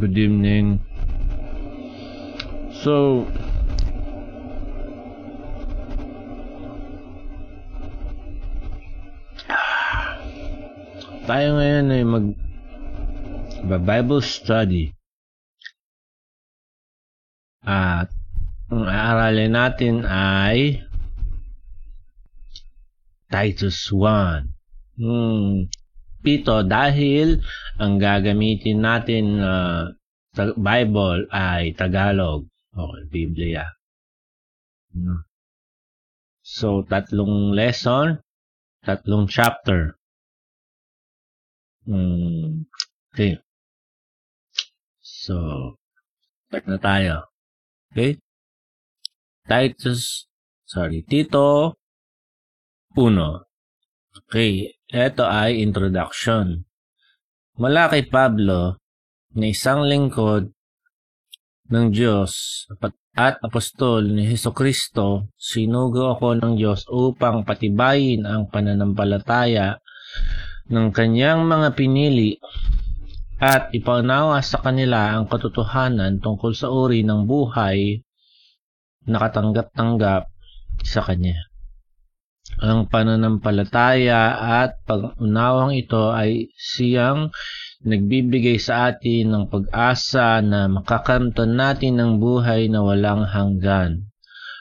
Good evening. So, tayo ngayon ay mag Bible study. At ang aaralin natin ay Titus 1. Hmm, pito dahil ang gagamitin natin uh, sa Bible ay Tagalog o Biblia. Hmm. So, tatlong lesson, tatlong chapter. Hmm. Okay. So, start na tayo. Okay? Titus, sorry, Tito 1. Okay, ito ay introduction. Mula kay Pablo na isang lingkod ng Diyos at apostol ni Heso Kristo, sinugo ako ng Diyos upang patibayin ang pananampalataya ng kanyang mga pinili at ipaunawa sa kanila ang katotohanan tungkol sa uri ng buhay na katanggap-tanggap sa Kanya. Ang pananampalataya at pag-unawang ito ay siyang nagbibigay sa atin ng pag-asa na makakamtan natin ng buhay na walang hanggan.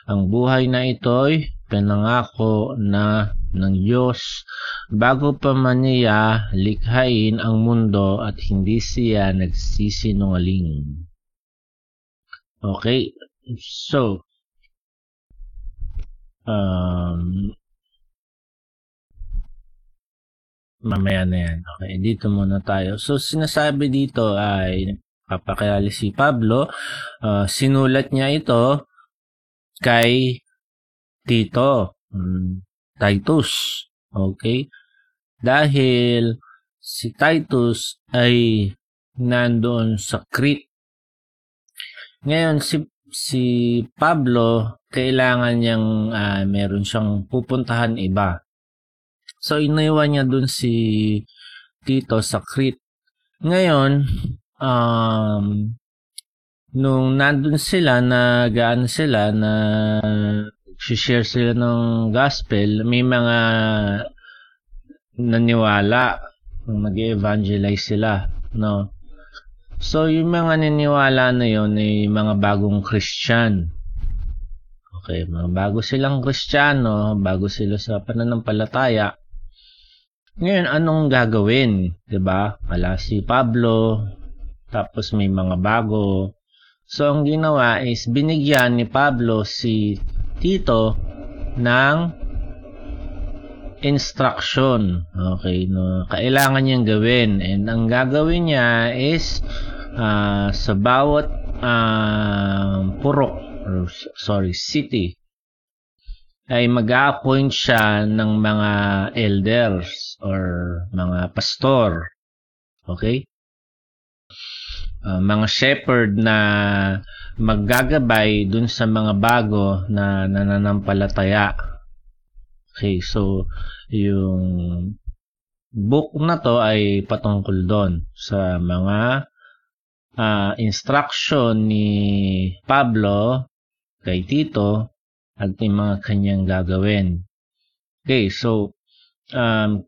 Ang buhay na ito'y pinangako na ng Diyos bago pa man niya likhain ang mundo at hindi siya nagsisinungaling. Okay, so, um, mamaya na yan. Okay, dito muna tayo. So, sinasabi dito ay papakilala si Pablo. Uh, sinulat niya ito kay Tito, um, Titus. Okay? Dahil si Titus ay nandoon sa Crete. Ngayon, si, si Pablo, kailangan niyang uh, meron siyang pupuntahan iba. So, inaiwan niya dun si Tito sa Crete. Ngayon, um, nung nandun sila, nagaan sila, na share sila ng gospel, may mga naniwala, mag evangelize sila, no? So, yung mga naniwala na yon ay mga bagong Christian. Okay, mga bago silang Kristiyano, bago sila sa pananampalataya, ngayon, anong gagawin? ba? Wala si Pablo, tapos may mga bago. So, ang ginawa is binigyan ni Pablo si Tito ng instruction. Okay, no? Kailangan niyang gawin. And ang gagawin niya is uh, sa bawat uh, purok, or, sorry, city, ay mag-appoint siya ng mga elders or mga pastor. Okay? Uh, mga shepherd na maggagabay dun sa mga bago na nananampalataya. Okay, so yung book na to ay patungkol doon sa mga uh, instruction ni Pablo kay Tito at yung mga kanyang gagawin. Okay, so um,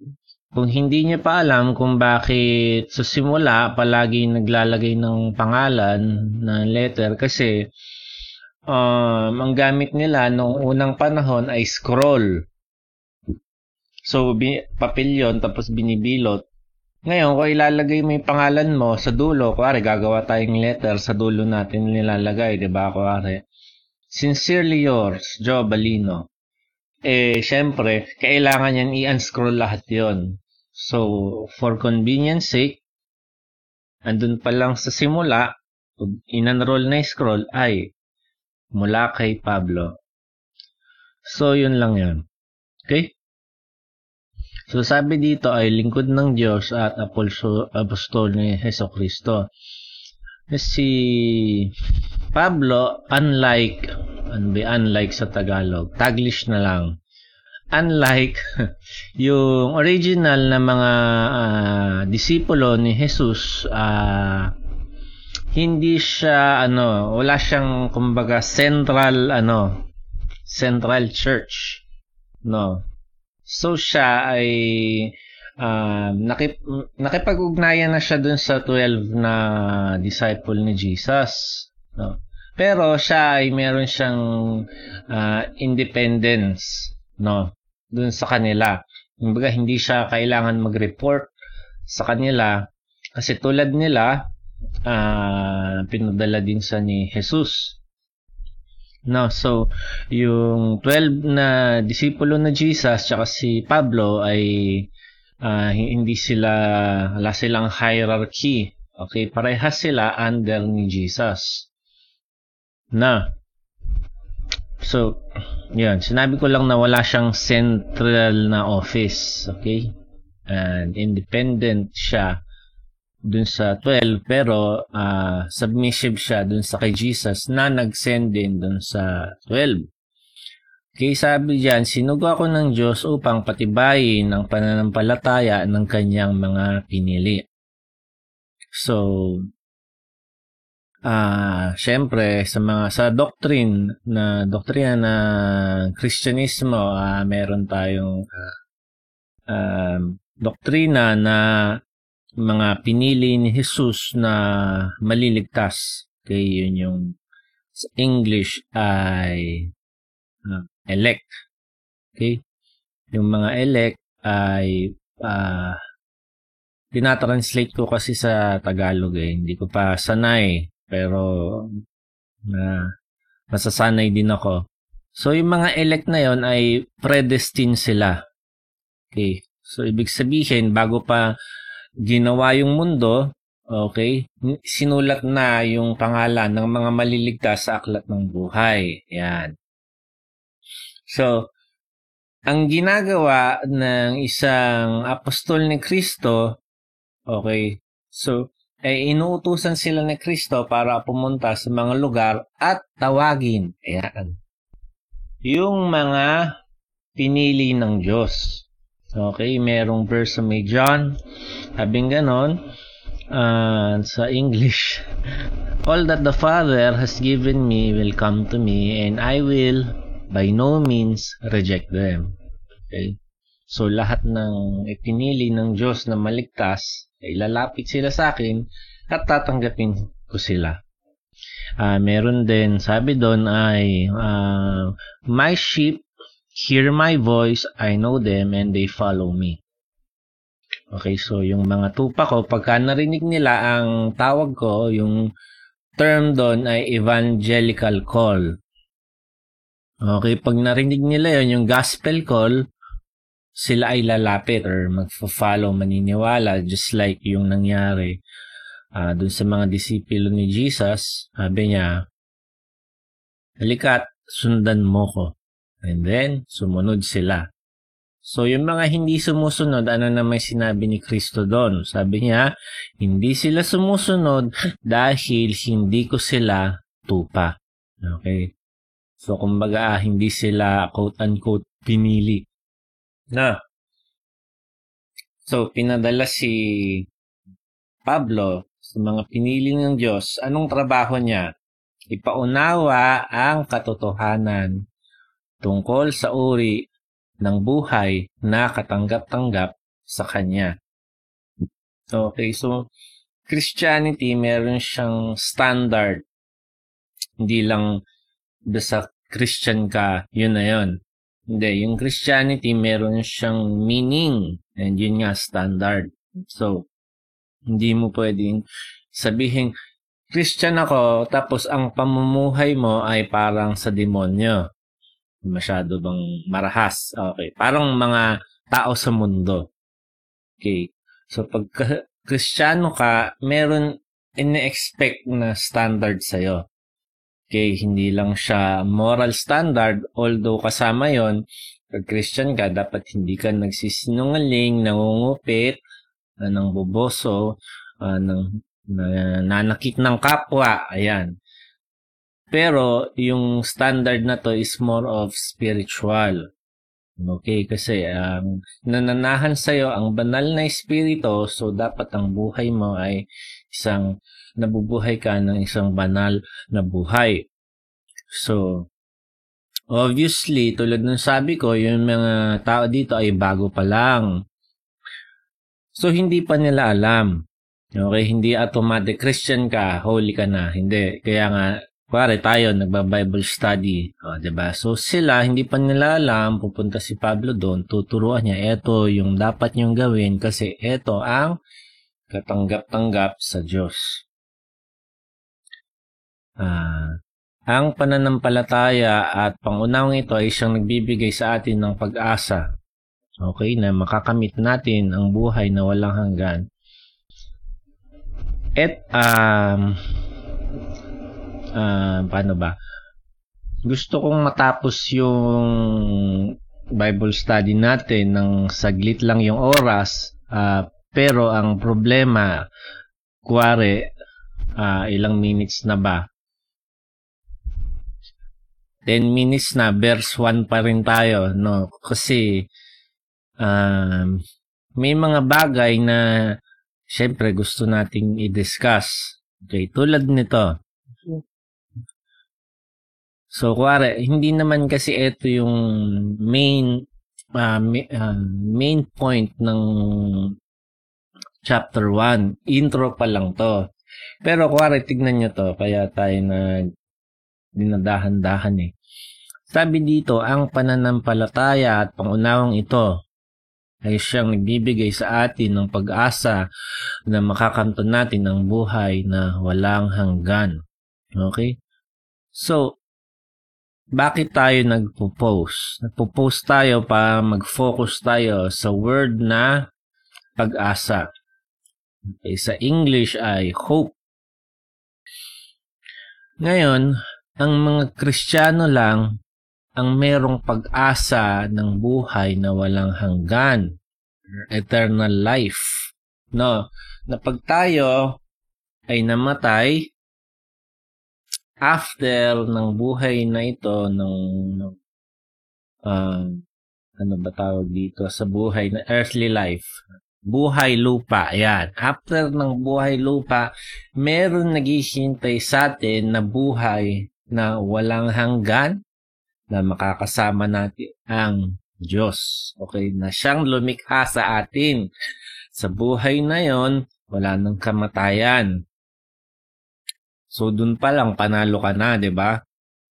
kung hindi niya pa alam kung bakit sa simula palagi naglalagay ng pangalan na letter kasi um, ang gamit nila noong unang panahon ay scroll. So, bi- papel yun, tapos binibilot. Ngayon, kung ilalagay mo yung pangalan mo sa dulo, kuwari gagawa tayong letter sa dulo natin nilalagay, di ba? Kuwari, Sincerely yours, Joe Balino. Eh, syempre, kailangan yan i-unscroll lahat yon. So, for convenience sake, andun pa lang sa simula, in-unroll na scroll ay mula kay Pablo. So, yun lang yan. Okay? So, sabi dito ay lingkod ng Diyos at apostol ni Heso Kristo si Pablo, unlike, ano unlike sa Tagalog, Taglish na lang. Unlike yung original na mga uh, disipulo ni Jesus, uh, hindi siya ano, wala siyang kumbaga central ano, central church. No. So siya ay uh, nakip, nakipag-ugnayan na siya dun sa 12 na disciple ni Jesus. No. Pero siya ay meron siyang uh, independence no dun sa kanila. Kumbaga hindi siya kailangan mag-report sa kanila kasi tulad nila uh, pinadala din sa ni Jesus. No, so yung 12 na disipulo na Jesus tsaka si Pablo ay uh, hindi sila wala silang hierarchy. Okay, parehas sila under ni Jesus. Na. So, yan, sinabi ko lang na wala siyang central na office, okay? And independent siya dun sa 12 pero uh, submissive siya dun sa kay Jesus na nag-send din dun sa 12. Kaya sabi diyan, sinugo ako ng Diyos upang patibayin ang pananampalataya ng kanyang mga pinili. So, uh, syempre sa mga sa doctrine na doktrina na Kristyanismo, uh, meron tayong uh, doktrina na mga pinili ni Jesus na maliligtas. Okay, yun yung sa English ay uh, elect. Okay? Yung mga elect ay uh, tinatranslate ko kasi sa Tagalog eh. Hindi ko pa sanay. Pero na masasanay din ako. So, yung mga elect na yon ay predestined sila. Okay. So, ibig sabihin, bago pa ginawa yung mundo, okay, sinulat na yung pangalan ng mga maliligtas sa aklat ng buhay. Yan. So, ang ginagawa ng isang apostol ni Kristo, okay, so, ay inuutusan sila ni Kristo para pumunta sa mga lugar at tawagin. Ayan. Yung mga pinili ng Diyos. Okay, merong verse sa may John. Sabing ganon, uh, sa English, All that the Father has given me will come to me and I will by no means reject them. Okay? So, lahat ng ipinili ng Diyos na maligtas, ay lalapit sila sa akin at tatanggapin ko sila. Uh, meron din, sabi doon ay, uh, My sheep hear my voice, I know them, and they follow me. Okay, so yung mga tupa ko, pagka narinig nila ang tawag ko, yung term doon ay evangelical call. Okay, pag narinig nila yon yung gospel call, sila ay lalapit or magfo-follow, maniniwala, just like yung nangyari uh, dun sa mga disipulo ni Jesus. Sabi niya, Halikat, sundan mo ko. And then, sumunod sila. So, yung mga hindi sumusunod, ano na may sinabi ni Kristo doon? Sabi niya, hindi sila sumusunod dahil hindi ko sila tupa. Okay? So, kumbaga, hindi sila quote-unquote pinili. Na. So, pinadala si Pablo sa mga pinili ng Diyos. Anong trabaho niya? Ipaunawa ang katotohanan tungkol sa uri ng buhay na katanggap-tanggap sa Kanya. Okay, so Christianity meron siyang standard. Hindi lang sa Christian ka, yun na yun. Hindi, yung Christianity meron siyang meaning and yun nga standard. So, hindi mo pwedeng sabihin, Christian ako, tapos ang pamumuhay mo ay parang sa demonyo masyado bang marahas. Okay. Parang mga tao sa mundo. Okay. So, pag kristyano ka, meron in-expect na standard sa'yo. Okay, hindi lang siya moral standard, although kasama yon pag Christian ka, dapat hindi ka nagsisinungaling, nangungupit, nang boboso, uh, nang, na, nanakit ng kapwa, ayan. Pero yung standard na to is more of spiritual. Okay, kasi ang nananahan sa'yo ang banal na espiritu, so dapat ang buhay mo ay isang nabubuhay ka ng isang banal na buhay. So, obviously, tulad ng sabi ko, yung mga tao dito ay bago pa lang. So, hindi pa nila alam. Okay, hindi automatic Christian ka, holy ka na. Hindi. Kaya nga, Kuwari tayo, nagba-Bible study. O, ba diba? So sila, hindi pa nila alam, pupunta si Pablo doon, tuturuan niya, eto yung dapat niyong gawin kasi eto ang katanggap-tanggap sa Diyos. Ah, ang pananampalataya at pangunawang ito ay siyang nagbibigay sa atin ng pag-asa. Okay, na makakamit natin ang buhay na walang hanggan. At um, uh, paano ba? Gusto kong matapos yung Bible study natin ng saglit lang yung oras, uh, pero ang problema, kuwari, uh, ilang minutes na ba? 10 minutes na, verse 1 pa rin tayo, no? Kasi, um, may mga bagay na, syempre, gusto nating i-discuss. Okay, tulad nito. So, kuwari, hindi naman kasi ito yung main uh, main point ng chapter 1. Intro pa lang to. Pero kuwari, tignan nyo to. Kaya tayo na dinadahan-dahan eh. Sabi dito, ang pananampalataya at pangunawang ito ay siyang nagbibigay sa atin ng pag-asa na makakanto natin ang buhay na walang hanggan. Okay? So, bakit tayo nagpo-post? Nagpo-post tayo para mag-focus tayo sa word na pag-asa. Okay, sa English ay hope. Ngayon, ang mga Kristiyano lang ang merong pag-asa ng buhay na walang hanggan, eternal life. No, na pag tayo ay namatay, after ng buhay na ito ng uh, ano ba tawag dito sa buhay na earthly life? Buhay lupa yan after ng buhay lupa meron naghihintay sa atin na buhay na walang hanggan na makakasama natin ang Diyos. Okay, na siyang lumikha sa atin. Sa buhay na yon, wala nang kamatayan. So, dun pa lang, panalo ka na, di ba?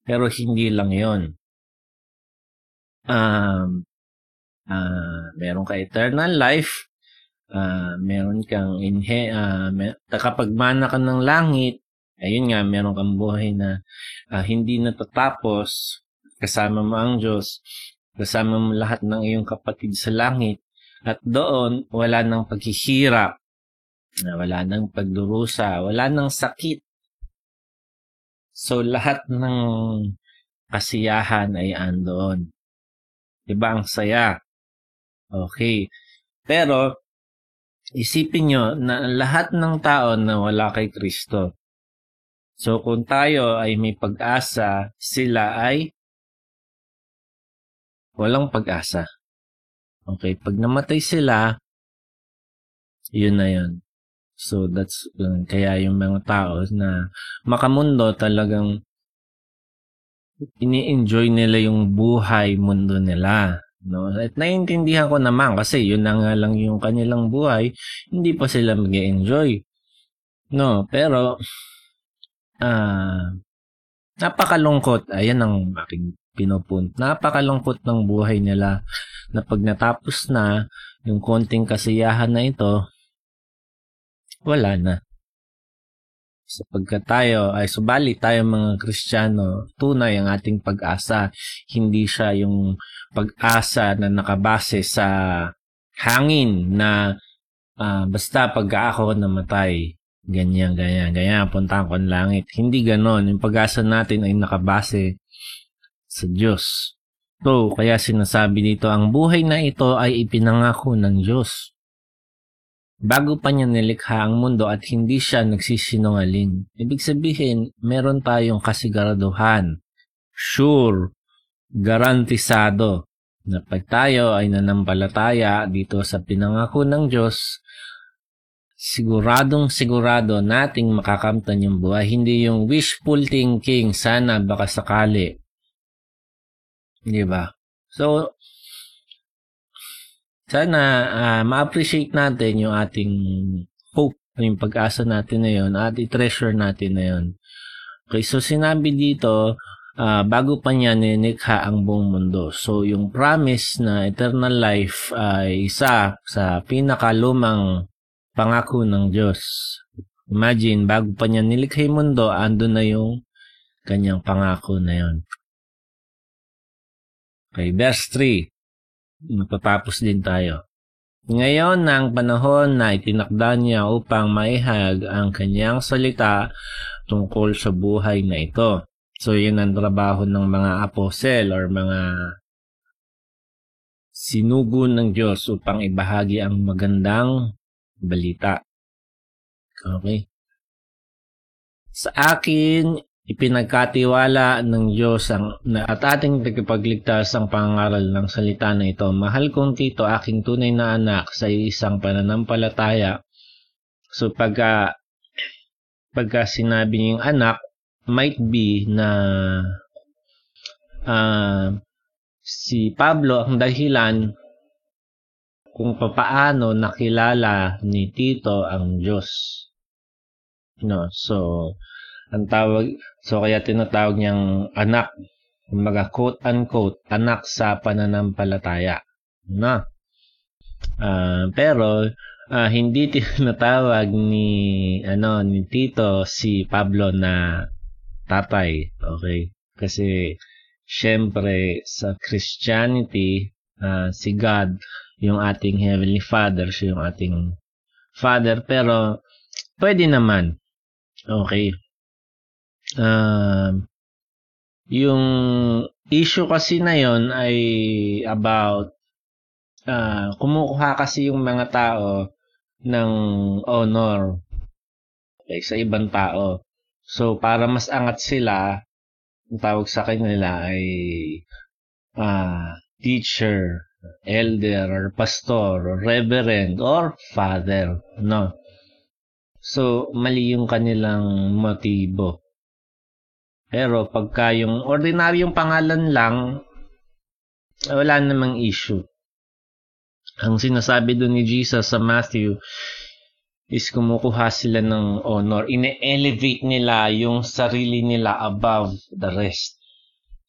Pero hindi lang yon um, uh, meron ka eternal life, uh, meron kang inhe, uh, may, kapag mana ka ng langit, ayun nga, meron kang buhay na uh, hindi natatapos, kasama mo ang Diyos, kasama mo lahat ng iyong kapatid sa langit, at doon, wala nang paghihirap, wala nang pagdurusa, wala nang sakit, So, lahat ng kasiyahan ay andoon. Diba ang saya? Okay. Pero, isipin nyo na lahat ng tao na wala kay Kristo. So, kung tayo ay may pag-asa, sila ay walang pag-asa. Okay, pag namatay sila, yun na yun. So that's uh, kaya yung mga tao na makamundo talagang ini-enjoy nila yung buhay mundo nila. No? At naiintindihan ko naman kasi yun na nga lang yung kanilang buhay, hindi pa sila mag enjoy No, pero ah napakalungkot. Ayan ang aking pinupunt. Napakalungkot ng buhay nila na pag natapos na yung konting kasiyahan na ito, wala na. Sapagkat tayo ay subali tayo mga Kristiyano, tunay ang ating pag-asa. Hindi siya yung pag-asa na nakabase sa hangin na uh, basta pag ako namatay, ganyan, ganyan, ganyan, punta ko ng langit. Hindi ganon. Yung pag-asa natin ay nakabase sa Diyos. So, kaya sinasabi dito, ang buhay na ito ay ipinangako ng Diyos bago pa niya nilikha ang mundo at hindi siya nagsisinungaling. Ibig sabihin, meron tayong kasiguraduhan, sure, garantisado na pag tayo ay nanampalataya dito sa pinangako ng Diyos, siguradong sigurado nating makakamtan yung buhay. Hindi yung wishful thinking, sana baka sakali. Di ba? So, sana uh, ma-appreciate natin yung ating hope, yung pag-asa natin na yun, at i-treasure natin na yun. Okay, so sinabi dito, uh, bago pa niya ninikha ang buong mundo. So, yung promise na eternal life ay isa sa pinakalumang pangako ng Diyos. Imagine, bago pa niya nilikha yung mundo, ando na yung kanyang pangako na yon. Okay, verse 3. Magpapapos din tayo. Ngayon ang panahon na itinakda niya upang maihag ang kanyang salita tungkol sa buhay na ito. So, yun ang trabaho ng mga apostle or mga sinugo ng Diyos upang ibahagi ang magandang balita. Okay? Sa akin, ipinagkatiwala ng Diyos ang, na, at ating tagapagligtas ang pangaral ng salita na ito. Mahal kong tito, aking tunay na anak sa isang pananampalataya. So pagka pagka sinabi niyang anak, might be na uh, si Pablo ang dahilan kung papaano nakilala ni Tito ang Diyos. No, so ang tawag so kaya tinatawag niyang anak, kumbaga quote unquote anak sa pananampalataya. No. Uh, pero uh, hindi tinatawag ni ano ni Tito si Pablo na tatay, okay? Kasi syempre sa Christianity uh, si God yung ating heavenly Father, siya yung ating Father pero pwede naman. Okay. Uh, yung issue kasi na yon ay about uh, kumukuha kasi yung mga tao ng honor like sa ibang tao. So, para mas angat sila, ang tawag sa kanila ay uh, teacher, elder, or pastor, or reverend, or father. No? So, mali yung kanilang motibo. Pero pagka yung ordinaryong pangalan lang, wala namang issue. Ang sinasabi doon ni Jesus sa Matthew is kumukuha sila ng honor. Ine-elevate nila yung sarili nila above the rest.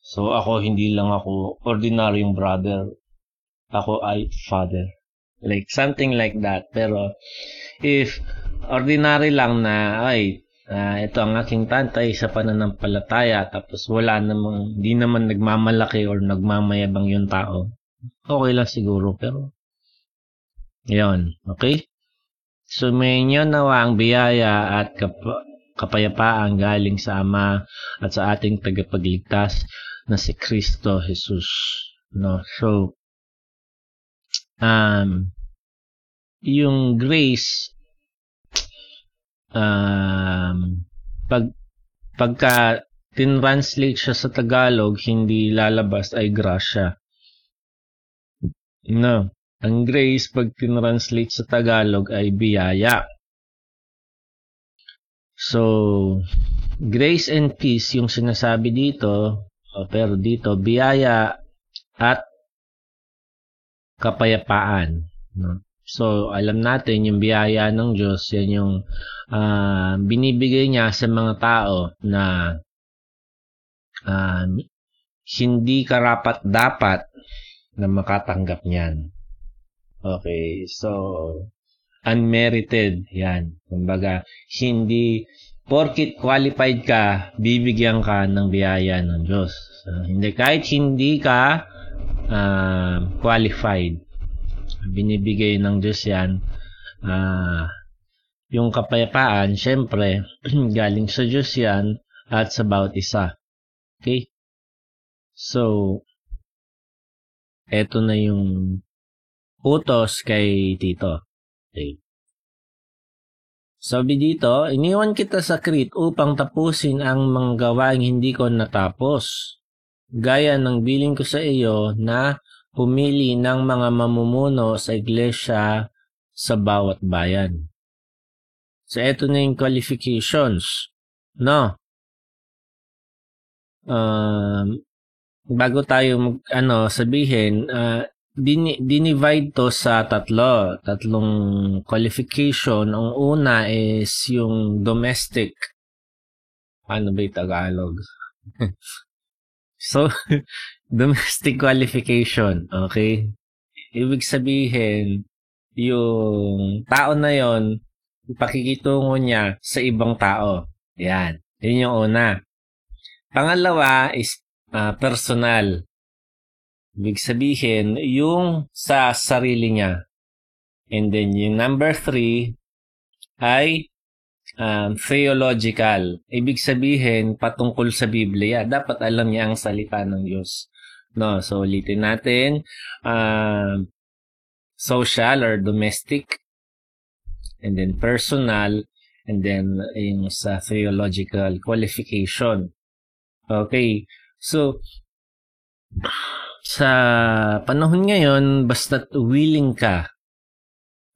So ako hindi lang ako ordinaryong brother. Ako ay father. Like something like that. Pero if ordinary lang na ay uh, ito ang aking tantay sa pananampalataya tapos wala namang hindi naman nagmamalaki or nagmamayabang yung tao. Okay lang siguro pero yon, okay? Sumainyo nawa ang biyaya at kap- kapayapaan galing sa Ama at sa ating tagapagligtas na si Kristo Jesus. No? So, um, yung grace, um, pag, pagka tinranslate siya sa Tagalog, hindi lalabas ay grasya. No. Ang grace, pag tinranslate sa Tagalog, ay biyaya. So, grace and peace yung sinasabi dito, pero dito, biyaya at kapayapaan. No? So, alam natin yung biyaya ng Diyos, yan yung uh, binibigay niya sa mga tao na uh, hindi karapat dapat na makatanggap niyan. Okay, so unmerited, yan. Kumbaga, hindi porkit qualified ka, bibigyan ka ng biyaya ng Diyos. So, hindi kahit hindi ka uh, qualified, binibigay ng Diyos yan. Uh, yung kapayapaan, syempre, galing sa Diyos yan at sa bawat isa. Okay? So, eto na yung utos kay Tito. Okay. Sabi dito, iniwan kita sa Crete upang tapusin ang mga gawaing hindi ko natapos. Gaya ng biling ko sa iyo na pumili ng mga mamumuno sa iglesia sa bawat bayan. So, eto na yung qualifications. No? Um, bago tayo mag, ano, sabihin, uh, din, dinivide to sa tatlo. Tatlong qualification. Ang una is yung domestic. Ano ba yung Tagalog? so, domestic qualification. Okay? Ibig sabihin, yung tao na yon pakikitungo niya sa ibang tao. Yan. Yun yung una. Pangalawa is uh, personal. Ibig sabihin, yung sa sarili niya. And then, yung number three ay um, theological. Ibig sabihin, patungkol sa Biblia. Dapat alam niya ang salita ng Diyos. No, so ulitin natin. Uh, social or domestic. And then personal. And then yung sa theological qualification. Okay. So, sa panahon ngayon, basta willing ka,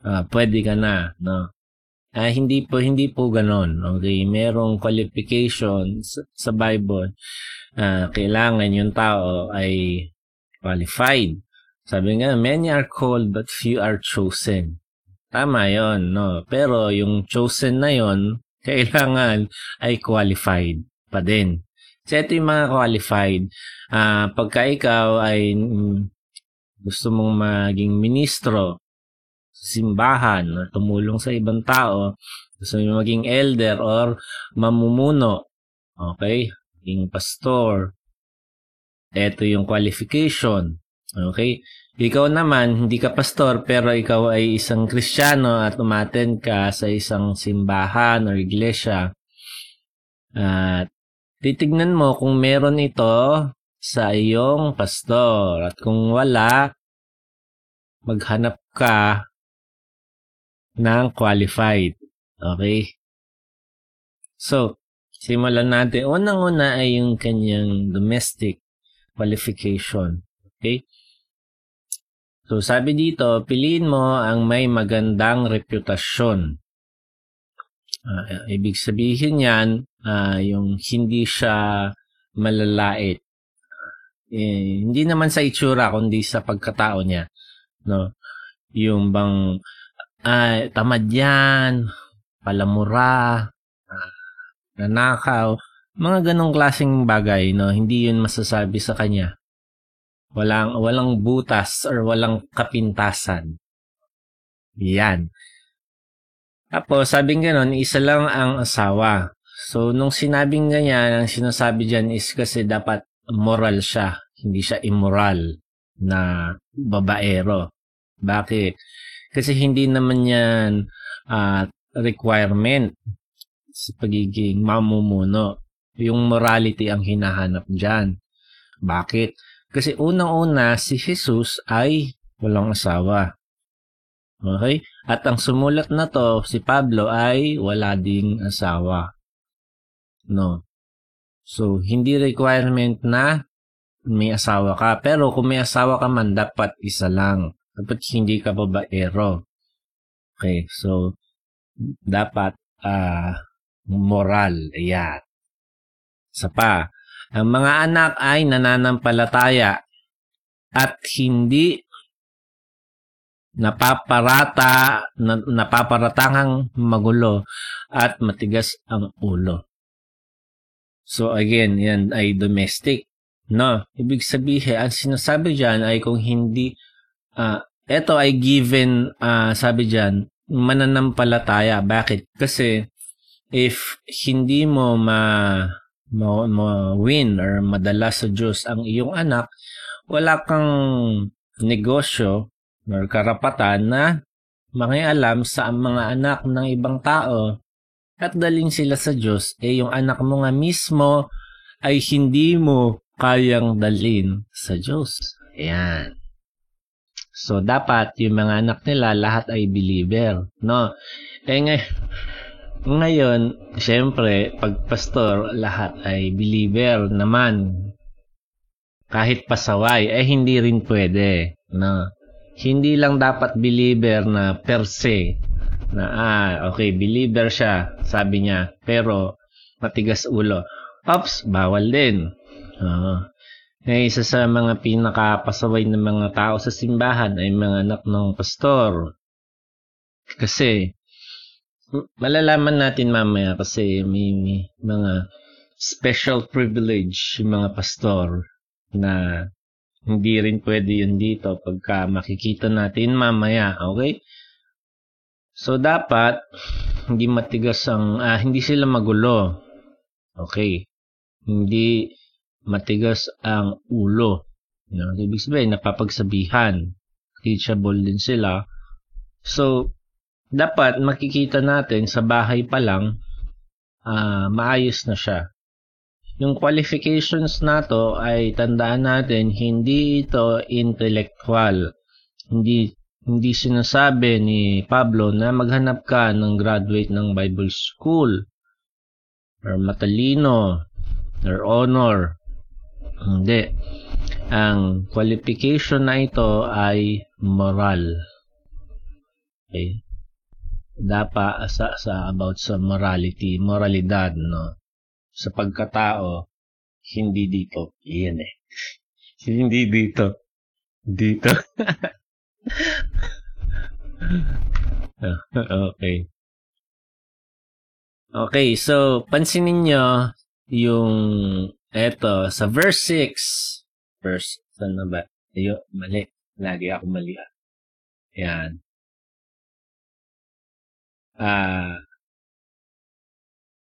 uh, pwede ka na, no? Uh, hindi po hindi po ganon. Okay, merong qualifications sa Bible. Uh, kailangan yung tao ay qualified. Sabi nga, many are called but few are chosen. Tama yon, no? Pero yung chosen na yon, kailangan ay qualified pa din. So, ito yung mga qualified. Uh, pagka ikaw ay mm, gusto mong maging ministro simbahan or tumulong sa ibang tao, gusto mong maging elder or mamumuno, okay? Maging pastor. Ito yung qualification. Okay? Ikaw naman, hindi ka pastor, pero ikaw ay isang kristyano at umaten ka sa isang simbahan or iglesia. At titignan mo kung meron ito sa iyong pastor. At kung wala, maghanap ka ng qualified. Okay? So, simulan natin. Unang-una ay yung kanyang domestic qualification. Okay? So, sabi dito, piliin mo ang may magandang reputasyon. Uh, ibig sabihin yan, uh, yung hindi siya malalait. Eh, hindi naman sa itsura, kundi sa pagkatao niya. No? Yung bang, ay, tamad yan, palamura, uh, nanakaw, mga ganong klaseng bagay, no? Hindi yun masasabi sa kanya. Walang, walang butas or walang kapintasan. Yan. Tapos, sabing ganon, isa lang ang asawa. So, nung sinabing ganyan, ang sinasabi dyan is kasi dapat moral siya. Hindi siya immoral na babaero. Bakit? Kasi hindi naman yan uh, requirement sa pagiging mamumuno. Yung morality ang hinahanap dyan. Bakit? Kasi unang-una, si Jesus ay walang asawa. Okay? At ang sumulat na to, si Pablo ay wala ding asawa. No. So, hindi requirement na may asawa ka. Pero kung may asawa ka man, dapat isa lang. Dapat hindi ka babaero. Okay, so, dapat uh, moral. Ayan. Sa pa, ang mga anak ay nananampalataya at hindi napaparata, na, napaparatangang magulo at matigas ang ulo. So again, yan ay domestic. No, ibig sabihin, ang sinasabi diyan ay kung hindi, uh, ito ay given, uh, sabi diyan, mananampalataya. Bakit? Kasi if hindi mo ma, ma, ma win or madala sa Diyos ang iyong anak, wala kang negosyo or karapatan na mangialam sa mga anak ng ibang tao at daling sila sa Diyos, eh yung anak mo nga mismo ay hindi mo kayang dalin sa Diyos. Ayan. So, dapat yung mga anak nila, lahat ay believer. No? Eh, ngay ngayon, syempre, pag pastor, lahat ay believer naman. kahit pasaway, eh hindi rin pwede. No? Hindi lang dapat believer na per se, na ah, okay, believer siya, sabi niya, pero matigas ulo. Ops, bawal din. Uh, eh, isa sa mga pinakapasaway ng mga tao sa simbahan ay mga anak ng pastor. Kasi, malalaman natin mamaya kasi may, may mga special privilege yung mga pastor na hindi rin pwede yun dito pagka makikita natin mamaya, okay? So dapat hindi matigas ang ah, hindi sila magulo. Okay. Hindi matigas ang ulo. No? Ibig sabihin, napapagsabihan. Teachable din sila. So, dapat makikita natin sa bahay pa lang, uh, maayos na siya. Yung qualifications nato ay tandaan natin, hindi ito intellectual. Hindi hindi sinasabi ni Pablo na maghanap ka ng graduate ng Bible School or matalino or honor hindi. Ang qualification na ito ay moral. Okay? Dapat sa, sa about sa morality, moralidad, no? Sa pagkatao, hindi dito. Iyan eh. hindi dito. Dito. okay. Okay, so pansinin nyo yung Eto, sa verse 6. Verse, saan na ba? Ayo, mali. Lagi ako mali. Ah. Yan. Ah,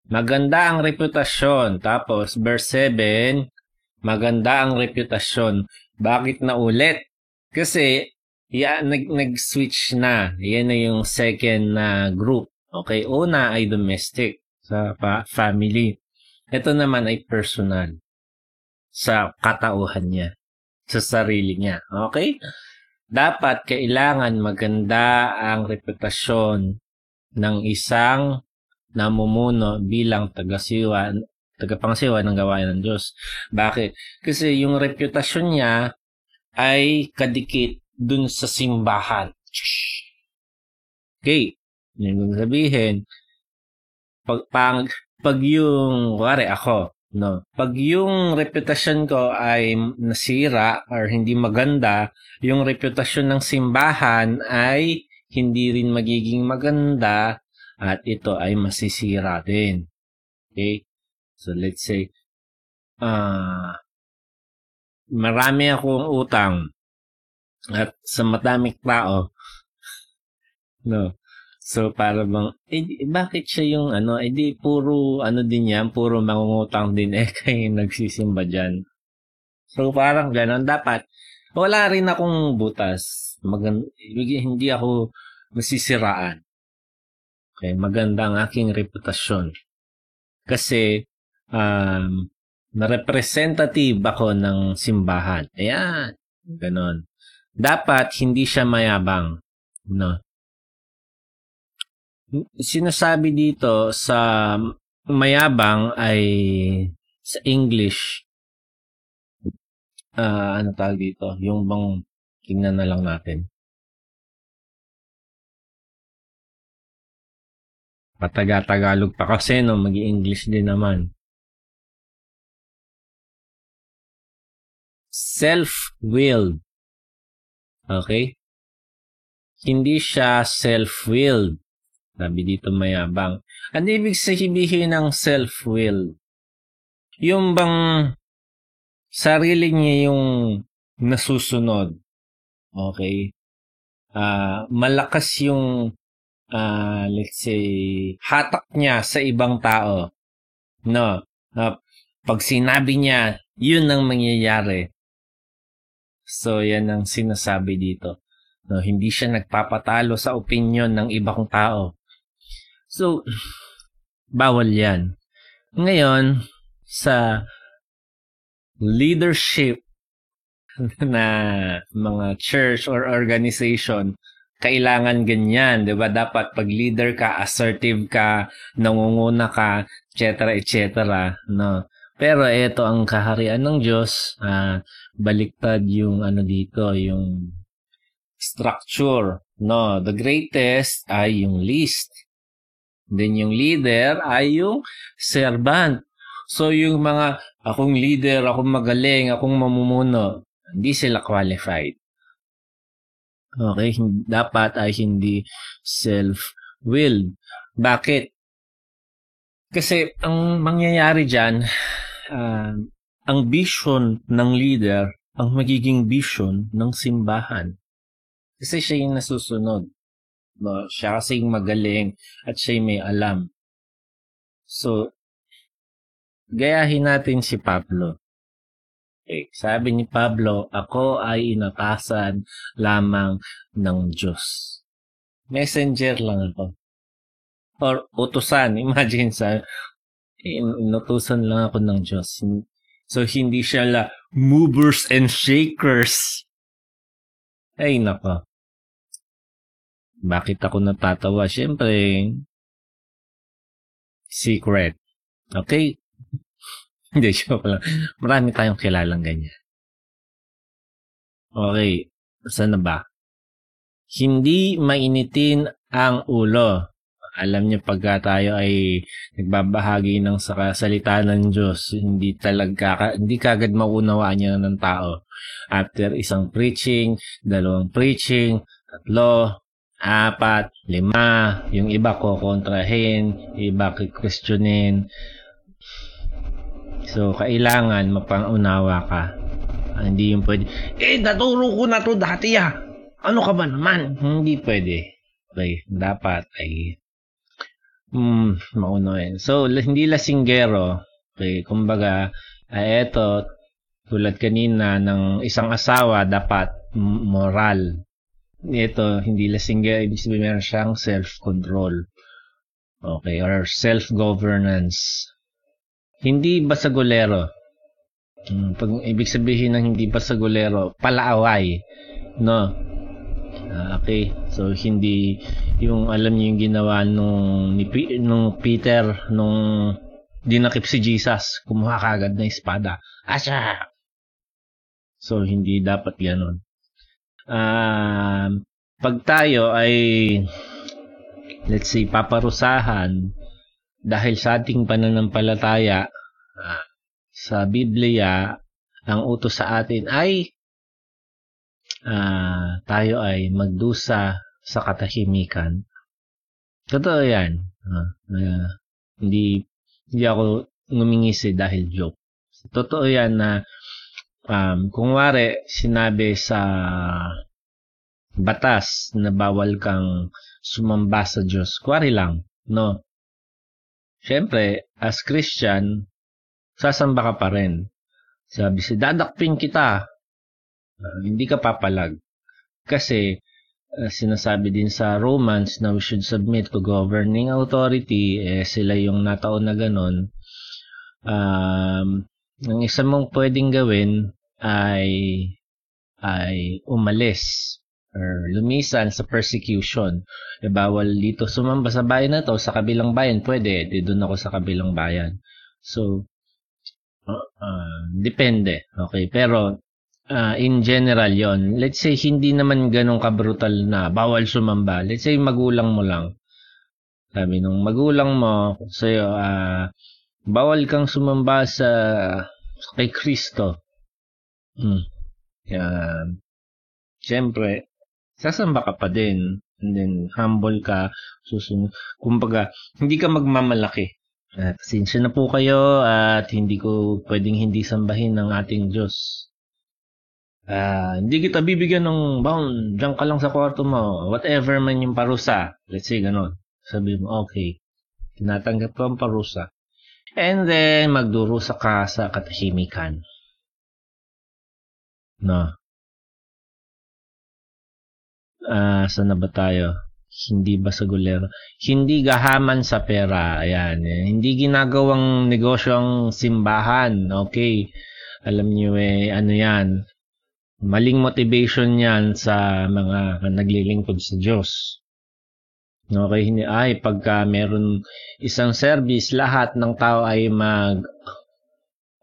maganda ang reputasyon. Tapos, verse 7, maganda ang reputasyon. Bakit na ulit? Kasi, ya, nag, nag-switch na. Yan na yung second na uh, group. Okay, una ay domestic sa pa- family. Ito naman ay personal sa katauhan niya, sa sarili niya. Okay? Dapat kailangan maganda ang reputasyon ng isang namumuno bilang tagasiwa, tagapangsiwa ng gawain ng Diyos. Bakit? Kasi yung reputasyon niya ay kadikit dun sa simbahan. Okay. Yung sabihin, pag, pag, pag yung, wari ako, no, pag yung reputasyon ko ay nasira or hindi maganda, yung reputasyon ng simbahan ay hindi rin magiging maganda at ito ay masisira din. Okay? So let's say, uh, marami akong utang at sa madaming tao, no, So, para bang, eh, bakit siya yung ano, eh di puro ano din yan, puro mangungutang din eh kayo nagsisimba dyan. So, parang ganon. Dapat, wala rin akong butas. Magan hindi ako masisiraan. Okay, maganda ang aking reputasyon. Kasi, um, na-representative ako ng simbahan. Ayan, ganon. Dapat hindi siya mayabang. No? Sinasabi dito sa mayabang ay sa English uh, ano tawag dito? Yung bang tingnan na lang natin. Pataga-tagalog pa kasi no? Mag english din naman. Self-willed. Okay? Hindi siya self-willed sabi dito mayabang. Ano ibig sabihin ng self-will? Yung bang sarili niya yung nasusunod. Okay? Uh, malakas yung uh, let's say hatak niya sa ibang tao. No. Uh, pag sinabi niya, yun ang mangyayari. So, yan ang sinasabi dito. No, hindi siya nagpapatalo sa opinion ng ibang tao. So, bawal yan. Ngayon, sa leadership na mga church or organization, kailangan ganyan, 'di ba? Dapat pag leader ka, assertive ka, nangunguna ka, etc. etc. no. Pero ito ang kaharian ng Diyos, ah, baliktad yung ano dito, yung structure. No, the greatest ay yung least. Then yung leader ay yung servant. So yung mga akong leader, akong magaling, akong mamumuno, hindi sila qualified. Okay, dapat ay hindi self-willed. Bakit? Kasi ang mangyayari dyan, ah, ang vision ng leader, ang magiging vision ng simbahan. Kasi siya yung nasusunod. No? Siya kasi yung magaling at siya may alam. So, gayahin natin si Pablo. Okay. Sabi ni Pablo, ako ay inatasan lamang ng Diyos. Messenger lang ako. Or utusan. Imagine sa in- inutusan lang ako ng Diyos. So, hindi siya la movers and shakers. Ay, nako. Bakit ako natatawa? Siyempre, secret. Okay? Hindi, joke lang. Marami tayong kilalang ganyan. Okay. Saan na ba? Hindi mainitin ang ulo. Alam niyo pagka tayo ay nagbabahagi ng sa salita ng Diyos, hindi talaga hindi kagad maunawaan niya ng tao. After isang preaching, dalawang preaching, tatlo, apat, lima, yung iba ko kontrahin, iba questionin. So, kailangan mapangunawa ka. Ah, Hindi yung pwede, eh, naturo ko na to dati ah. Ano ka ba naman? Hindi pwede. Okay, dapat ay mm, maunawain. So, hindi lasinggero. Okay, kumbaga, ay eto, tulad kanina ng isang asawa, dapat moral. Ito, hindi lasinggero, ibig sabihin meron siyang self-control. Okay, or self-governance. Hindi basagulero. Mm, Pag ibig sabihin ng hindi basagulero, palaaway. No? Ah, okay. So hindi yung alam niyo yung ginawa nung ni nung Peter nung dinakip si Jesus, kumuha kagad ng espada. Asya. So hindi dapat ganoon. Ah, pag tayo ay let's say paparusahan dahil sa ating pananampalataya ah, sa Biblia, ang utos sa atin ay ah, tayo ay magdusa sa katahimikan. Totoo yan. Ah, ah, hindi, hindi ako ngumingisi dahil joke. Totoo yan na um, kung wari sinabi sa batas na bawal kang sumamba sa Diyos, kuwari lang, no? Siyempre, as Christian, sasamba ka pa rin. Sabi si dadakpin kita. Ah, hindi ka papalag. Kasi, ah, sinasabi din sa Romans na we should submit to governing authority, eh, sila yung nataon na ganun. Um, ang isa mong pwedeng gawin ay ay umalis or lumisan sa persecution. E bawal dito sumamba sa bayan na to, sa kabilang bayan, pwede, di doon ako sa kabilang bayan. So, uh, uh, depende. Okay, pero uh, in general yon let's say hindi naman ganun kabrutal na bawal sumamba. Let's say magulang mo lang. Sabi nung magulang mo sa'yo, ah, bawal kang sumamba sa kay Kristo. Hmm. Yan. Siyempre, sasamba ka pa din. And then, humble ka. Susunod. Kumbaga, hindi ka magmamalaki. At sinsya na po kayo at hindi ko pwedeng hindi sambahin ng ating Diyos. Ah, hindi kita bibigyan ng bound. Diyan ka lang sa kwarto mo. Whatever man yung parusa. Let's say ganun. Sabi mo, okay. Tinatanggap ko ang parusa. And then, magdurusa ka sa katahimikan. No. Ah, saan na ba tayo? Hindi ba sa gulero? Hindi gahaman sa pera. Ayan. Hindi ginagawang negosyo ang simbahan. Okay. Alam niyo eh, ano yan. Maling motivation yan sa mga naglilingkod sa Diyos. Okay, ay pagka meron isang service, lahat ng tao ay mag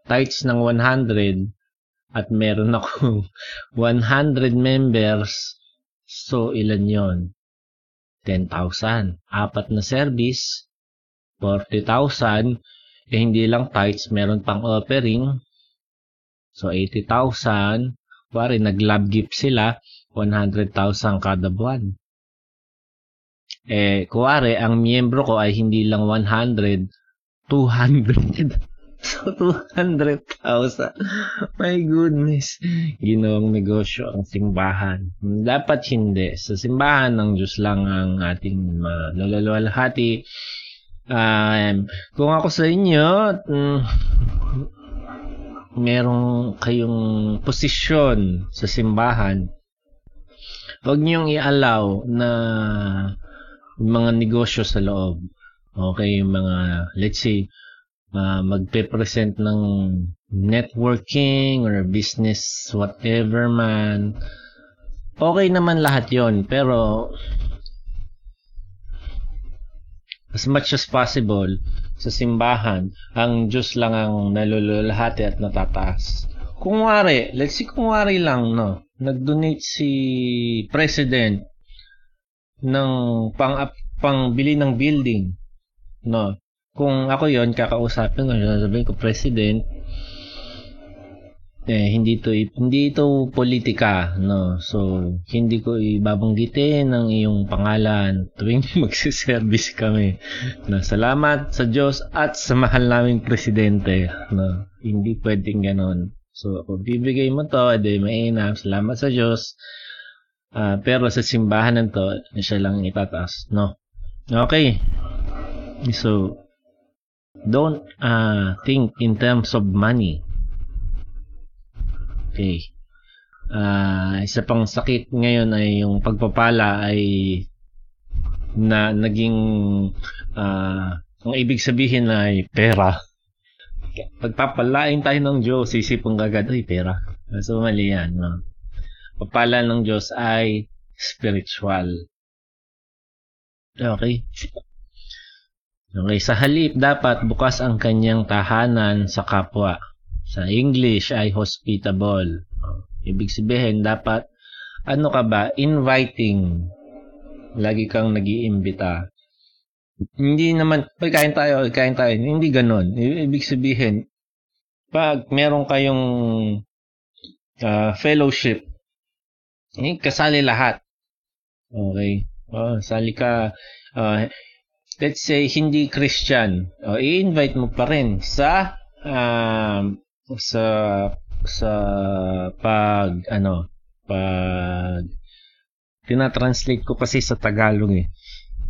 tights ng 100 at meron ako 100 members, so ilan yon 10,000. Apat na service, 40,000. Eh, hindi lang tights, meron pang offering. So, 80,000. Kuwari, nag-lab gift sila, 100,000 kada buwan. Eh, kuwari, ang miyembro ko ay hindi lang 100, 200. so, 200,000. My goodness. Ginawang negosyo ang simbahan. Dapat hindi. Sa simbahan ng Diyos lang ang ating malalalalhati. Um, kung ako sa inyo, um, merong kayong posisyon sa simbahan, huwag niyong i-allow na mga negosyo sa loob. Okay, yung mga, let's say, uh, magpe-present ng networking or business whatever man. Okay naman lahat yon pero as much as possible sa simbahan, ang Diyos lang ang nalululahati at natataas. Kung wari, let's see kung wari lang, no, nag-donate si President ng pang, pang bili ng building, no, kung ako yon kakausapin ko, sasabihin ko, President, eh, hindi to hindi ito politika no? So hindi ko ibabanggitin ang iyong pangalan tuwing magse-service kami. Na salamat sa Diyos at sa mahal naming presidente. No? Hindi pwedeng ganon. So kung bibigay mo to edi mainam salamat sa Diyos uh, pero sa simbahan nito siya lang itataas no okay so don't uh, think in terms of money Okay. Uh, isa pang sakit ngayon ay yung pagpapala ay na naging uh, ang ibig sabihin ay pera. Pagpapalain tayo ng Diyos, isipong agad, ay pera. So mali yan. No? Papala ng Diyos ay spiritual. Okay. Okay, sa halip dapat bukas ang kanyang tahanan sa kapwa. Sa English ay hospitable. Ibig sabihin, dapat, ano ka ba, inviting. Lagi kang nag-iimbita. Hindi naman, pag tayo, kain tayo. Hindi ganon. Ibig sabihin, pag meron kayong uh, fellowship, eh, kasali lahat. Okay. Oh, sali ka, uh, let's say, hindi Christian. Oh, i-invite mo pa rin sa uh, sa sa pag ano pag tinatranslate ko kasi sa Tagalog eh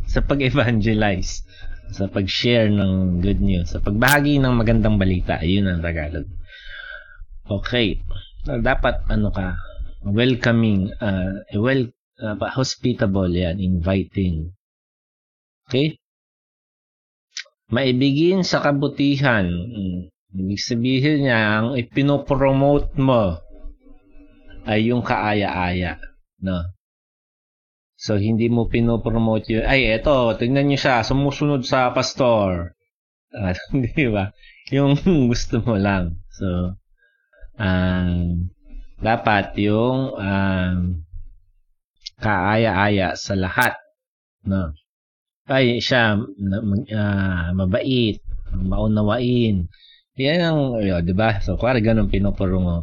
sa pag-evangelize sa pag-share ng good news sa pagbahagi ng magandang balita yun ang Tagalog okay dapat ano ka welcoming uh, well uh, hospitable yan inviting okay maibigin sa kabutihan hmm. Ibig sabihin niya, ang ipinopromote mo ay yung kaaya-aya. No? So, hindi mo pinopromote yun. Ay, eto, tingnan niyo siya, sumusunod sa pastor. Uh, di ba? Yung gusto mo lang. So, um, dapat yung um, kaaya-aya sa lahat. No? Ay, siya, uh, mabait, maunawain, yan ang, yun, di ba? So, kuwari ganun pinupuro mo.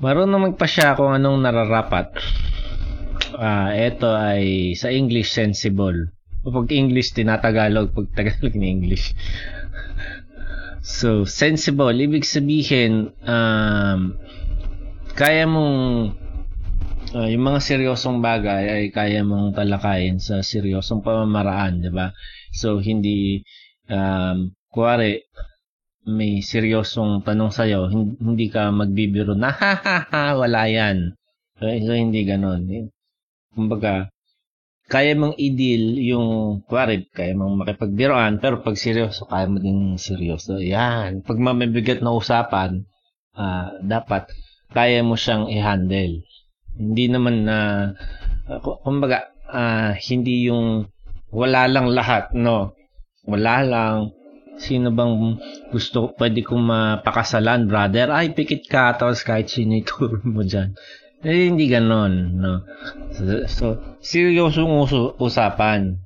Marunong magpasya kung anong nararapat. Ah, uh, ito ay sa English sensible. Pag English tinatagalog, pag Tagalog ni English. So, sensible, ibig sabihin, um, kaya mong uh, yung mga seryosong bagay ay kaya mong talakayin sa seryosong pamamaraan, 'di ba? So hindi um, kuwari, may seryosong tanong sa'yo, hindi ka magbibiro na, ha, ha, ha, wala yan. So, so hindi ganon. Kumbaga, kaya mong i-deal yung, kuwari, kaya mong makipagbiroan, pero pag seryoso, kaya mo din seryoso. Yan. Pag mamabigat na usapan, uh, dapat, kaya mo siyang i-handle. Hindi naman na, uh, kumbaga, uh, hindi yung wala lang lahat, no? Wala lang, Sino bang gusto, pwede kong mapakasalan, brother? Ay, pikit ka, tapos kahit sino ituro mo dyan. Eh, hindi ganon, no? So, so seryosong uso, usapan.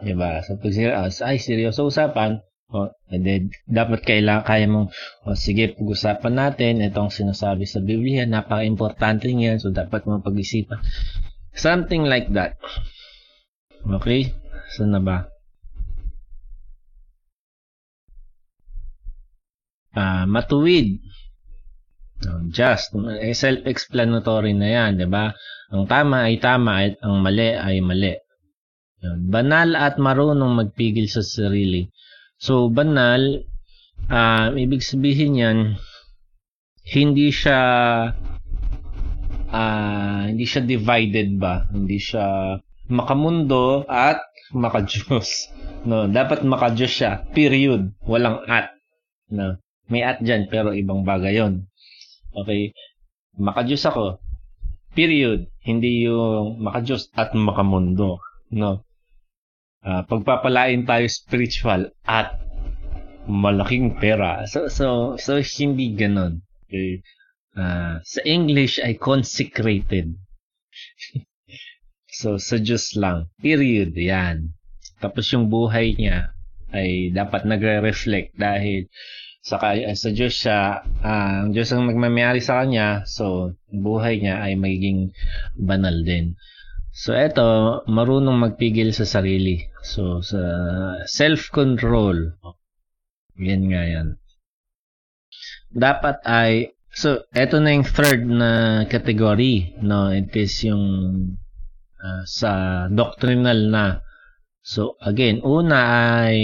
Diba? So, pag serious, ay, seryoso usapan, oh, and then, dapat kailangan, kaya mong, oh, sige, pag-usapan natin, itong sinasabi sa Biblia, napaka-importante niyan, so dapat mo pag-isipan. Something like that. Okay? Saan na ba? uh, matuwid. Just, eh, self-explanatory na yan, di ba? Ang tama ay tama at ang mali ay mali. Banal at marunong magpigil sa sarili. So, banal, uh, ibig sabihin yan, hindi siya uh, hindi siya divided ba? Hindi siya makamundo at makajos. No, dapat makajos siya. Period. Walang at. No. May at dyan, pero ibang bagay yon. Okay? Makajus ako. Period. Hindi yung makajus at makamundo. No? Uh, pagpapalain tayo spiritual at malaking pera. So, so, so hindi ganon. Okay? Uh, sa English ay consecrated. so, sa Diyos lang. Period. Yan. Tapos yung buhay niya ay dapat nagre-reflect dahil sa, sa Diyos siya, uh, ang Diyos ang magmamayari sa kanya, so buhay niya ay magiging banal din. So eto, marunong magpigil sa sarili. So sa self-control. Yan nga yan. Dapat ay so eto na yung third na category, no? It is yung uh, sa doctrinal na. So again, una ay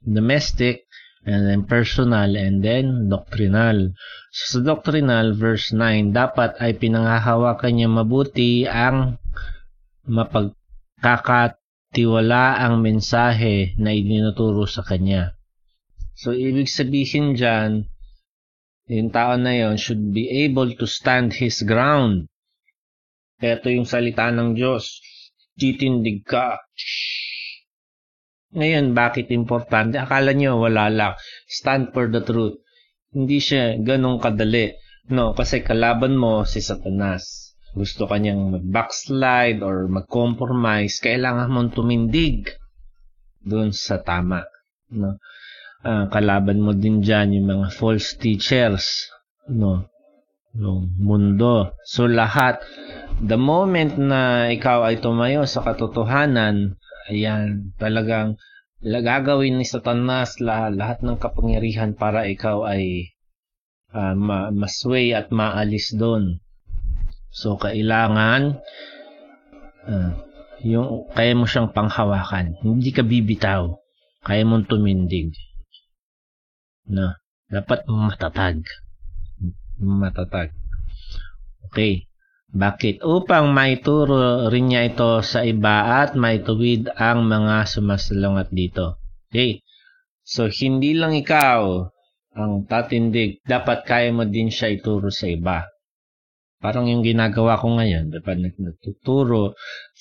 domestic, and then personal, and then doctrinal. So, sa doctrinal, verse 9, dapat ay pinanghahawakan niya mabuti ang mapagkakatiwala ang mensahe na ininuturo sa kanya. So, ibig sabihin dyan, yung tao na yon should be able to stand his ground. Ito yung salita ng Diyos. Titindig ka. Ngayon, bakit importante? Akala nyo wala lang. Stand for the truth. Hindi siya ganong kadali. No, kasi kalaban mo si Satanas. Gusto kanyang mag-backslide or mag-compromise. Kailangan mong tumindig doon sa tama. No? Uh, kalaban mo din dyan yung mga false teachers. No? No, mundo. So lahat, the moment na ikaw ay tumayo sa katotohanan, Ayan, talagang gagawin ni Satanas lahat, lahat ng kapangyarihan para ikaw ay uh, ma- masway at maalis doon. So, kailangan uh, yung kaya mo siyang panghawakan. Hindi ka bibitaw. Kaya mong tumindig. No, dapat matatag. Matatag. Okay. Bakit? Upang maituro rin niya ito sa iba at maituwid ang mga sumasalungat dito. Okay? So, hindi lang ikaw ang tatindig. Dapat kaya mo din siya ituro sa iba. Parang yung ginagawa ko ngayon, dapat nagtuturo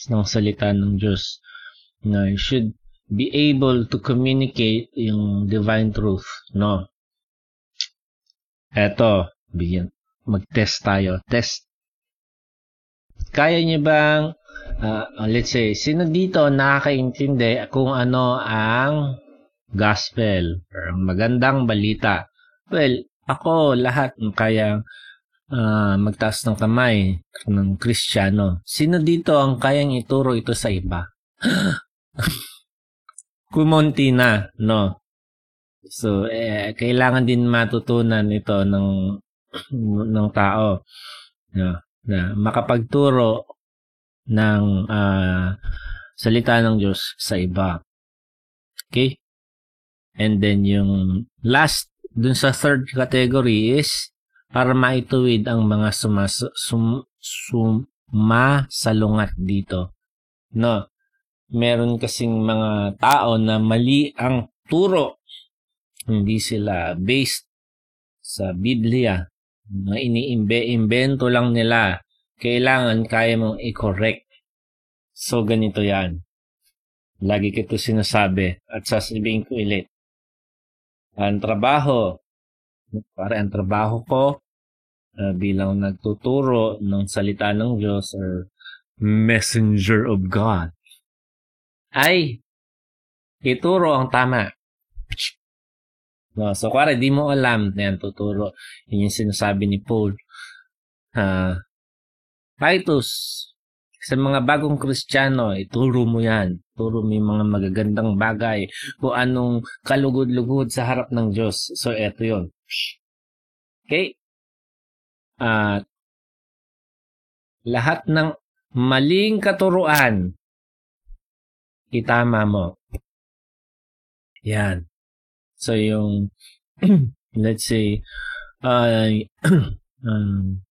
ng salita ng Diyos na you should be able to communicate yung divine truth, no? Eto, bigyan, mag-test tayo. Test kaya niyo bang, uh, let's say, sino dito nakakaintindi kung ano ang gospel or magandang balita? Well, ako lahat kaya uh, magtaas ng kamay ng Kristiyano. Sino dito ang kayang ituro ito sa iba? Kumonti na, no? So, eh, kailangan din matutunan ito ng ng tao. No? Na makapagturo ng uh, salita ng Diyos sa iba. Okay? And then yung last dun sa third category is para maituwid ang mga sumas sum, sumasalungat dito. No. Meron kasing mga tao na mali ang turo. Hindi sila based sa Biblia mga iniimbe-imbento lang nila. Kailangan kaya mong i-correct. So, ganito yan. Lagi ko ito sinasabi at sasabihin ko ulit. ang trabaho. Para ang trabaho ko uh, bilang nagtuturo ng salita ng Diyos or messenger of God ay ituro ang tama. No, so, kuwari, di mo alam na yan, tuturo. Yun yung sinasabi ni Paul. Uh, Titus, sa mga bagong kristyano, ituro mo yan. Turo mo yung mga magagandang bagay. Kung anong kalugod-lugod sa harap ng Diyos. So, eto yon Okay? At uh, lahat ng maling katuruan, itama mo. Yan. So, yung, let's say, uh, um,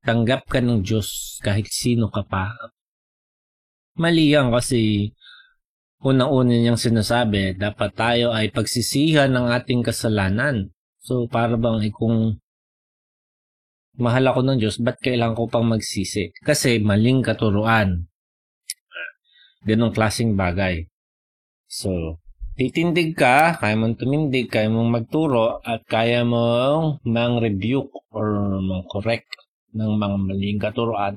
tanggap ka ng Diyos kahit sino ka pa. Mali yan kasi unang-una niyang sinasabi, dapat tayo ay pagsisihan ng ating kasalanan. So, para bang eh, kung mahal ako ng Diyos, ba't kailangan ko pang magsisi? Kasi maling katuruan. Ganong klaseng bagay. So, titindig ka, kaya mong tumindig, kaya mong magturo, at kaya mong mang-rebuke or mang-correct ng mga maling katuroan,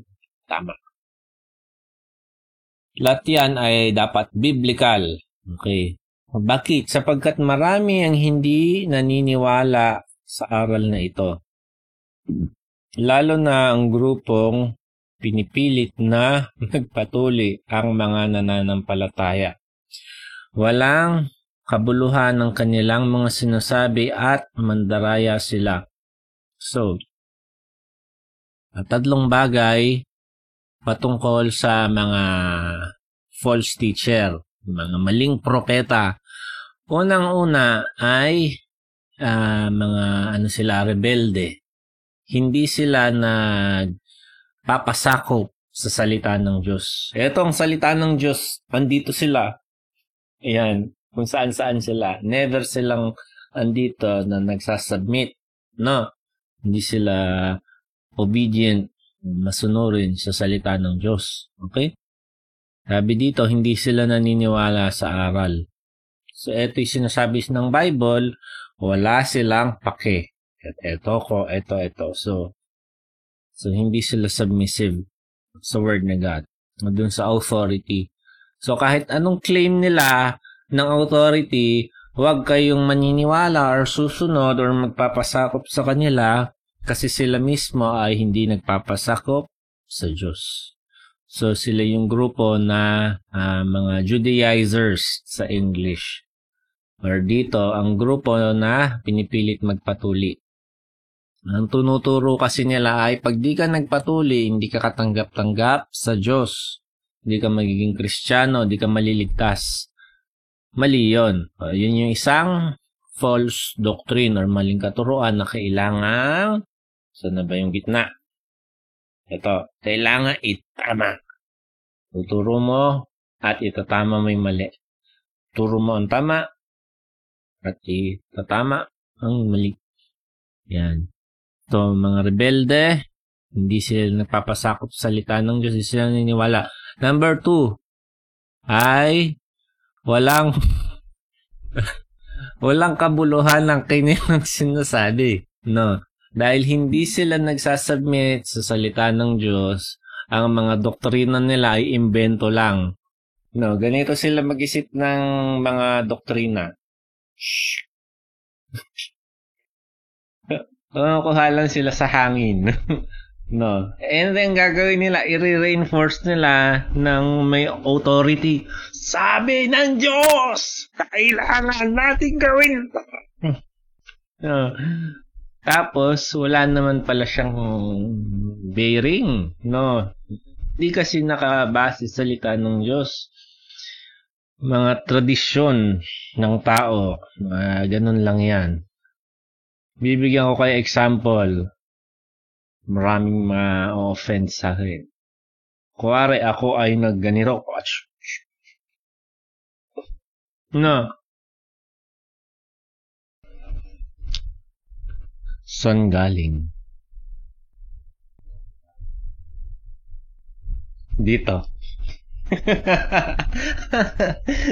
tama. Lahat ay dapat biblical. Okay. Bakit? Sapagkat marami ang hindi naniniwala sa aral na ito. Lalo na ang grupong pinipilit na nagpatuli ang mga nananampalataya. Walang kabuluhan ng kanilang mga sinasabi at mandaraya sila. So, tatlong bagay patungkol sa mga false teacher, mga maling propeta. Unang-una ay uh, mga ano sila rebelde. Hindi sila nagpapasakop sa salita ng Diyos. Ito ang salita ng Diyos, andito sila. Ayan, kung saan-saan sila. Never silang andito na nagsasubmit. No? Hindi sila obedient, masunurin sa salita ng Diyos. Okay? Sabi dito, hindi sila naniniwala sa aral. So, ito yung sinasabi ng Bible, wala silang pake. At ito ko, ito, ito. So, so hindi sila submissive sa word ng God. Doon sa authority So kahit anong claim nila ng authority, huwag kayong maniniwala or susunod or magpapasakop sa kanila kasi sila mismo ay hindi nagpapasakop sa Diyos. So sila yung grupo na uh, mga Judaizers sa English. Or dito, ang grupo na pinipilit magpatuli. Ang tunuturo kasi nila ay pag di ka nagpatuli, hindi ka katanggap-tanggap sa Diyos hindi ka magiging kristyano, hindi ka maliligtas. Mali yun. Uh, yun yung isang false doctrine or maling katuruan na kailangan saan na ba yung gitna? Ito, kailangan itama. Tuturo mo at itatama mo yung mali. Turo mo ang tama at itatama ang mali. Yan. Ito, mga rebelde, hindi sila nagpapasakop sa salita ng Diyos, hindi sila naniniwala. Number two, ay walang walang kabuluhan ng kanilang sinasabi. No. Dahil hindi sila nagsasubmit sa salita ng Diyos, ang mga doktrina nila ay imbento lang. No, ganito sila mag-isip ng mga doktrina. Ano kuha lang sila sa hangin. No. And then gagawin nila, i-reinforce nila ng may authority. Sabi ng Diyos, kailangan natin gawin ito. no. Tapos, wala naman pala siyang bearing. No. Hindi kasi nakabase sa salita ng Diyos. Mga tradisyon ng tao. Uh, ganun lang yan. Bibigyan ko kayo example maraming ma-offense sa akin. Kuwari ako ay nagganiro. No. Saan galing? Dito.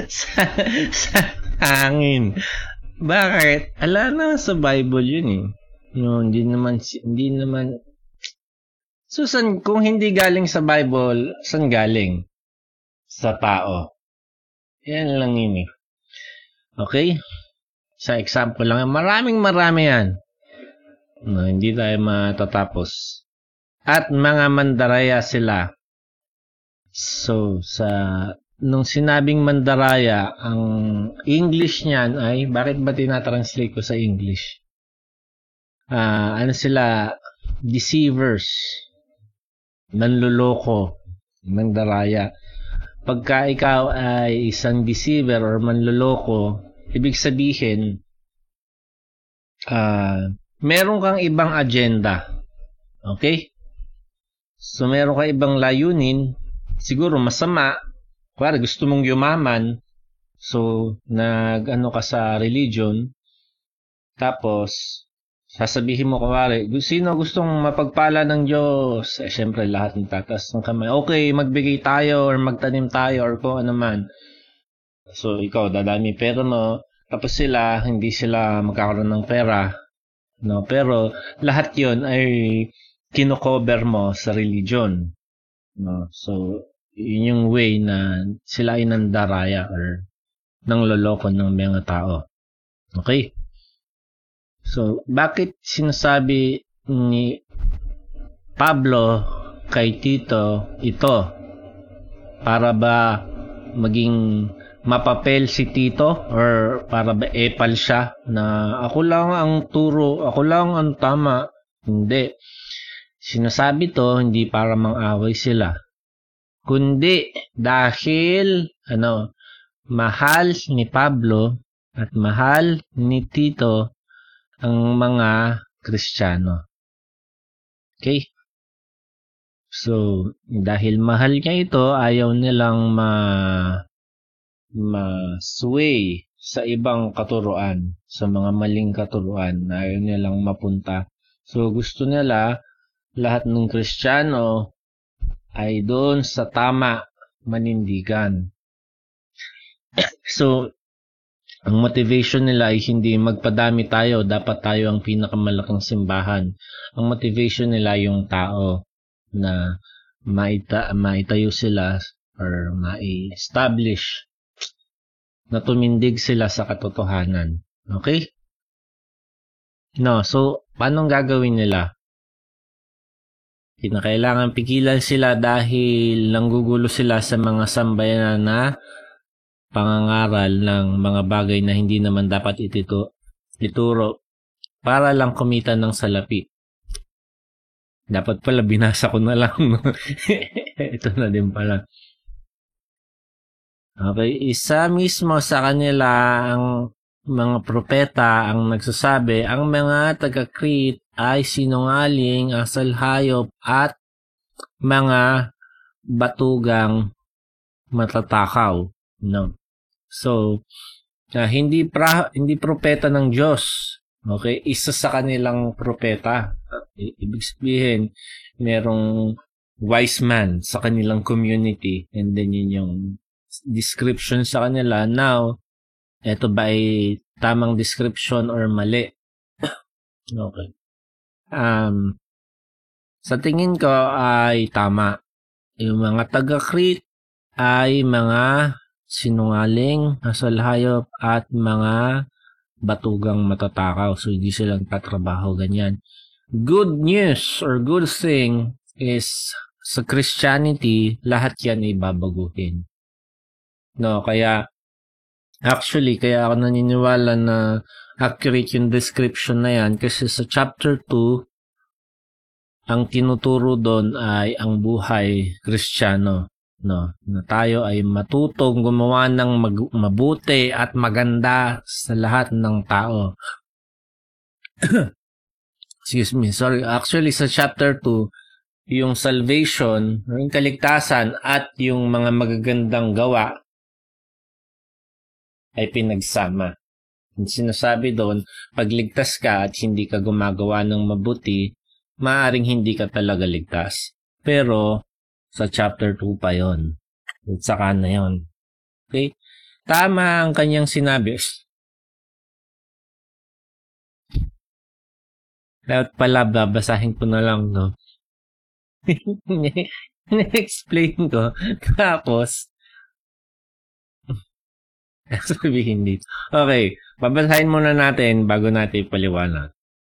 sa, sa hangin. Bakit? Ala na sa Bible yun eh. No, hindi naman, hindi naman, so san, kung hindi galing sa Bible, saan galing? Sa tao. Yan lang yun eh. Okay? Sa example lang, maraming marami yan. No, hindi tayo matatapos. At mga mandaraya sila. So, sa nung sinabing mandaraya, ang English niyan ay, bakit ba tinatranslate ko sa English? uh, ano sila, deceivers, manluloko, mandaraya. Pagka ikaw ay isang deceiver or manluloko, ibig sabihin, uh, meron kang ibang agenda. Okay? So, meron kang ibang layunin, siguro masama, kaya gusto mong yumaman, so, nag, ano ka sa religion, tapos, sasabihin mo kumari, sino gustong mapagpala ng Diyos? Eh, syempre, lahat ng tatas ng kamay. Okay, magbigay tayo or magtanim tayo or kung ano man. So, ikaw, dadami pera mo. Tapos sila, hindi sila magkakaroon ng pera. No? Pero, lahat yon ay kinocover mo sa religion. No? So, yun yung way na sila ay nandaraya or nang loloko ng mga tao. Okay? So, bakit sinasabi ni Pablo kay Tito ito? Para ba maging mapapel si Tito or para ba epal siya na ako lang ang turo, ako lang ang tama? Hindi. Sinasabi to hindi para mang-away sila. Kundi dahil ano, mahal ni Pablo at mahal ni Tito ang mga Kristiyano. Okay? So, dahil mahal niya ito, ayaw nilang ma ma-sway sa ibang katuruan, sa mga maling katuruan, ayaw nilang mapunta. So, gusto nila lahat ng Kristiyano ay doon sa tama manindigan. so, ang motivation nila ay hindi magpadami tayo, dapat tayo ang pinakamalaking simbahan. Ang motivation nila yung tao na maita, maitayo sila or ma-establish na tumindig sila sa katotohanan. Okay? No, so, paano gagawin nila? Kinakailangan pigilan sila dahil nanggugulo sila sa mga sambayanan na pangangaral ng mga bagay na hindi naman dapat itito, ituro para lang kumita ng salapi. Dapat pala binasa ko na lang. Ito na din pala. Okay, isa mismo sa kanila ang mga propeta ang nagsasabi, ang mga taga-Crete ay sinungaling, asal hayop at mga batugang matatakaw. No. So, uh, hindi pra, hindi propeta ng Diyos. Okay? Isa sa kanilang propeta. I- ibig sabihin, merong wise man sa kanilang community and then yun yung description sa kanila. Now, eto ba ay tamang description or mali? okay. Um, sa tingin ko ay tama. Yung mga taga-Crete ay mga sinungaling, asal hayop, at mga batugang matatakaw. So, hindi silang tatrabaho ganyan. Good news or good thing is sa Christianity, lahat yan ay babaguhin. No, kaya actually, kaya ako naniniwala na accurate yung description na yan kasi sa chapter 2, ang tinuturo doon ay ang buhay kristyano no na tayo ay matutong gumawa ng mag- mabuti at maganda sa lahat ng tao. Excuse me sorry. Actually sa chapter 2 yung salvation yung kaligtasan at yung mga magagandang gawa ay pinagsama. Sinasabi doon pagligtas ka at hindi ka gumagawa ng mabuti maaring hindi ka talaga ligtas. Pero sa chapter 2 pa yon. At saka na yon. Okay? Tama ang kanyang sinabi. Dapat pala babasahin ko na lang, no? Na-explain ko. Tapos, sabihin dito. Okay, babasahin muna natin bago natin ipaliwanag.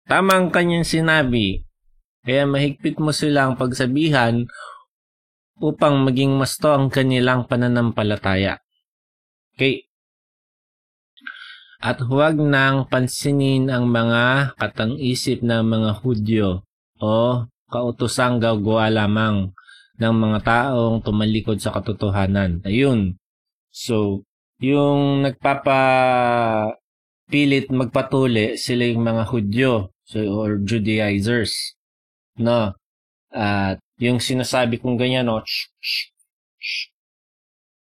Tama ang kanyang sinabi. Kaya mahigpit mo silang pagsabihan upang maging masto ang kanilang pananampalataya. Okay. At huwag nang pansinin ang mga katang-isip ng mga Hudyo o kautosang gagawa lamang ng mga taong tumalikod sa katotohanan. Ayun. So, yung nagpapapilit magpatuli, sila yung mga Hudyo so, or Judaizers. No? At yung sinasabi kong ganyan, no? Shh, shh, shh.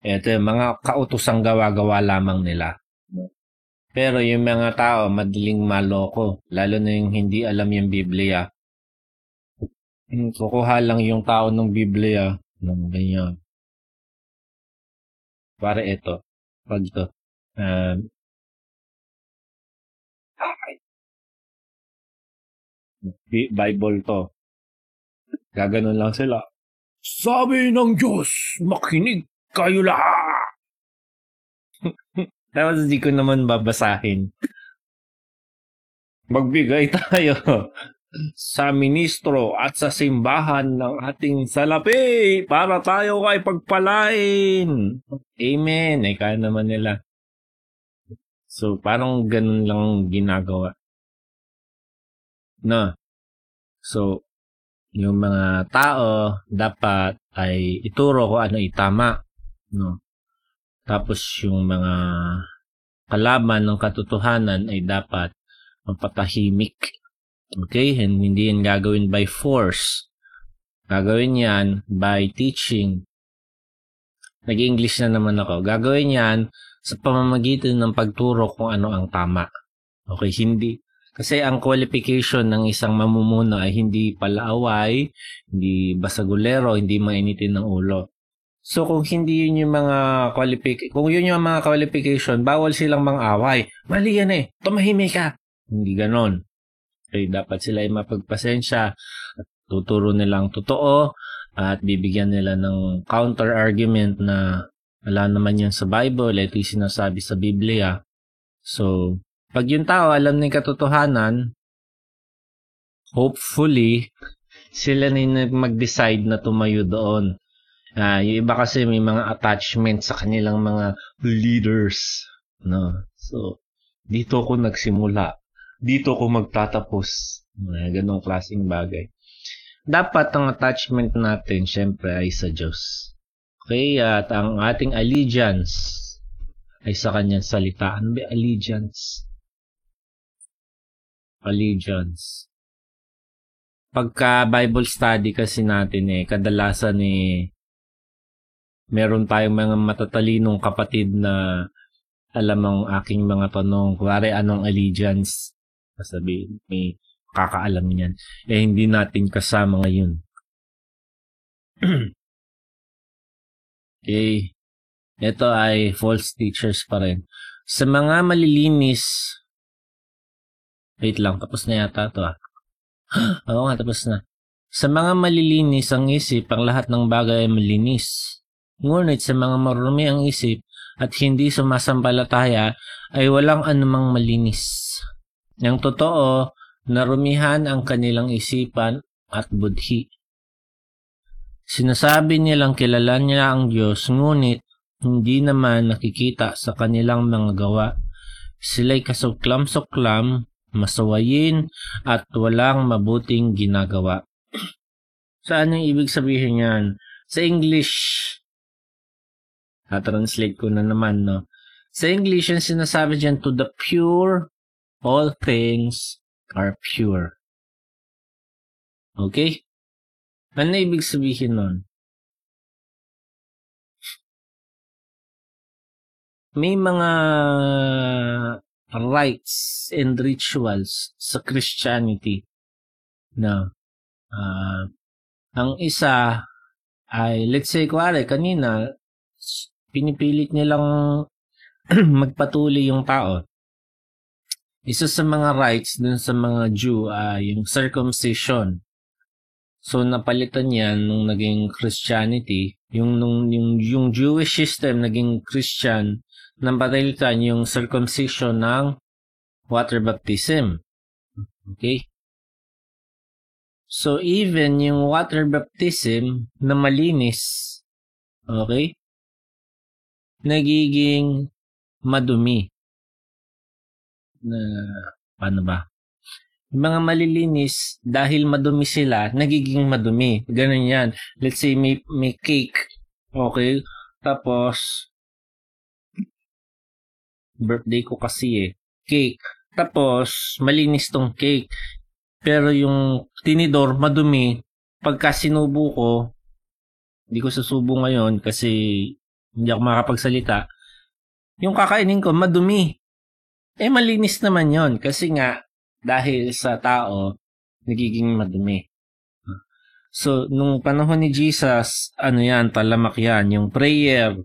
Ito yung mga kautosang gawa-gawa lamang nila. Pero yung mga tao, madaling maloko. Lalo na yung hindi alam yung Biblia. Hmm, kukuha lang yung tao ng Biblia ng ganyan. Para ito. Pag ito. Um, Bible to. Gaganon lang sila. Sabi ng Diyos, makinig kayo lahat! Tapos di ko naman babasahin. Magbigay tayo sa ministro at sa simbahan ng ating salapi para tayo ay pagpalain. Amen. Ay kaya naman nila. So, parang ganun lang ginagawa. No. So, yung mga tao dapat ay ituro ko ano itama. No. Tapos yung mga kalaban ng katotohanan ay dapat mapatahimik. Okay? And hindi yan gagawin by force. Gagawin yan by teaching. Nag-English na naman ako. Gagawin yan sa pamamagitan ng pagturo kung ano ang tama. Okay, hindi. Kasi ang qualification ng isang mamumuno ay hindi palaaway, hindi basagulero, hindi mainitin ng ulo. So kung hindi yun yung mga qualification, kung yun yung mga qualification, bawal silang mang-away. Mali yan eh. Tumahimik ka. Hindi ganon. Okay, dapat sila ay mapagpasensya at tuturo nilang totoo at bibigyan nila ng counter argument na wala naman yan sa Bible, ito yung sinasabi sa Biblia. So, pag yung tao alam ng katotohanan, hopefully, sila na yung mag-decide na tumayo doon. Uh, yung iba kasi may mga attachment sa kanilang mga leaders. No? So, dito ko nagsimula. Dito ko magtatapos. Uh, ganong klaseng bagay. Dapat ang attachment natin, syempre, ay sa Diyos. Okay? At ang ating allegiance ay sa kanyang salita. Ano ba allegiance? Allegiance. Pagka Bible study kasi natin eh, kadalasan eh, meron tayong mga matatalinong kapatid na alam ang aking mga tanong. Kuwari, anong allegiance? Sabi, may kakaalam niyan. Eh, hindi natin kasama ngayon. okay. Ito ay false teachers pa rin. Sa mga malilinis, wait lang, tapos na yata to ah. Oo nga, tapos na. Sa mga malilinis ang isip, ang lahat ng bagay ay malinis. Ngunit sa mga marumi ang isip at hindi sumasampalataya ay walang anumang malinis. Yang totoo, narumihan ang kanilang isipan at budhi. Sinasabi nilang kilala nila ang Diyos, ngunit hindi naman nakikita sa kanilang mga gawa. Sila'y kasuklam-suklam, masawayin, at walang mabuting ginagawa. Saan yung ibig sabihin yan? Sa English, Na-translate ko na naman, no? Sa English, yung sinasabi dyan, to the pure, all things are pure. Okay? Ano ibig sabihin nun? May mga rites and rituals sa Christianity na uh, ang isa ay, let's say, kuwari, kanina, pinipilit nilang magpatuloy yung tao. isa sa mga rights dun sa mga Jew ay yung circumcision. So napalitan yan nung naging Christianity, yung nung yung, yung Jewish system naging Christian, napalitan yung circumcision ng water baptism. Okay? So even yung water baptism na malinis, okay? Nagiging madumi. Na paano ba? Yung mga malilinis dahil madumi sila, nagiging madumi. Ganun yan. Let's say may may cake, okay? Tapos birthday ko kasi eh. Cake. Tapos, malinis tong cake. Pero yung tinidor, madumi. Pagka sinubo ko, hindi ko susubo ngayon kasi hindi ako makapagsalita. Yung kakainin ko, madumi. Eh, malinis naman yon Kasi nga, dahil sa tao, nagiging madumi. So, nung panahon ni Jesus, ano yan, talamak yan. Yung prayer,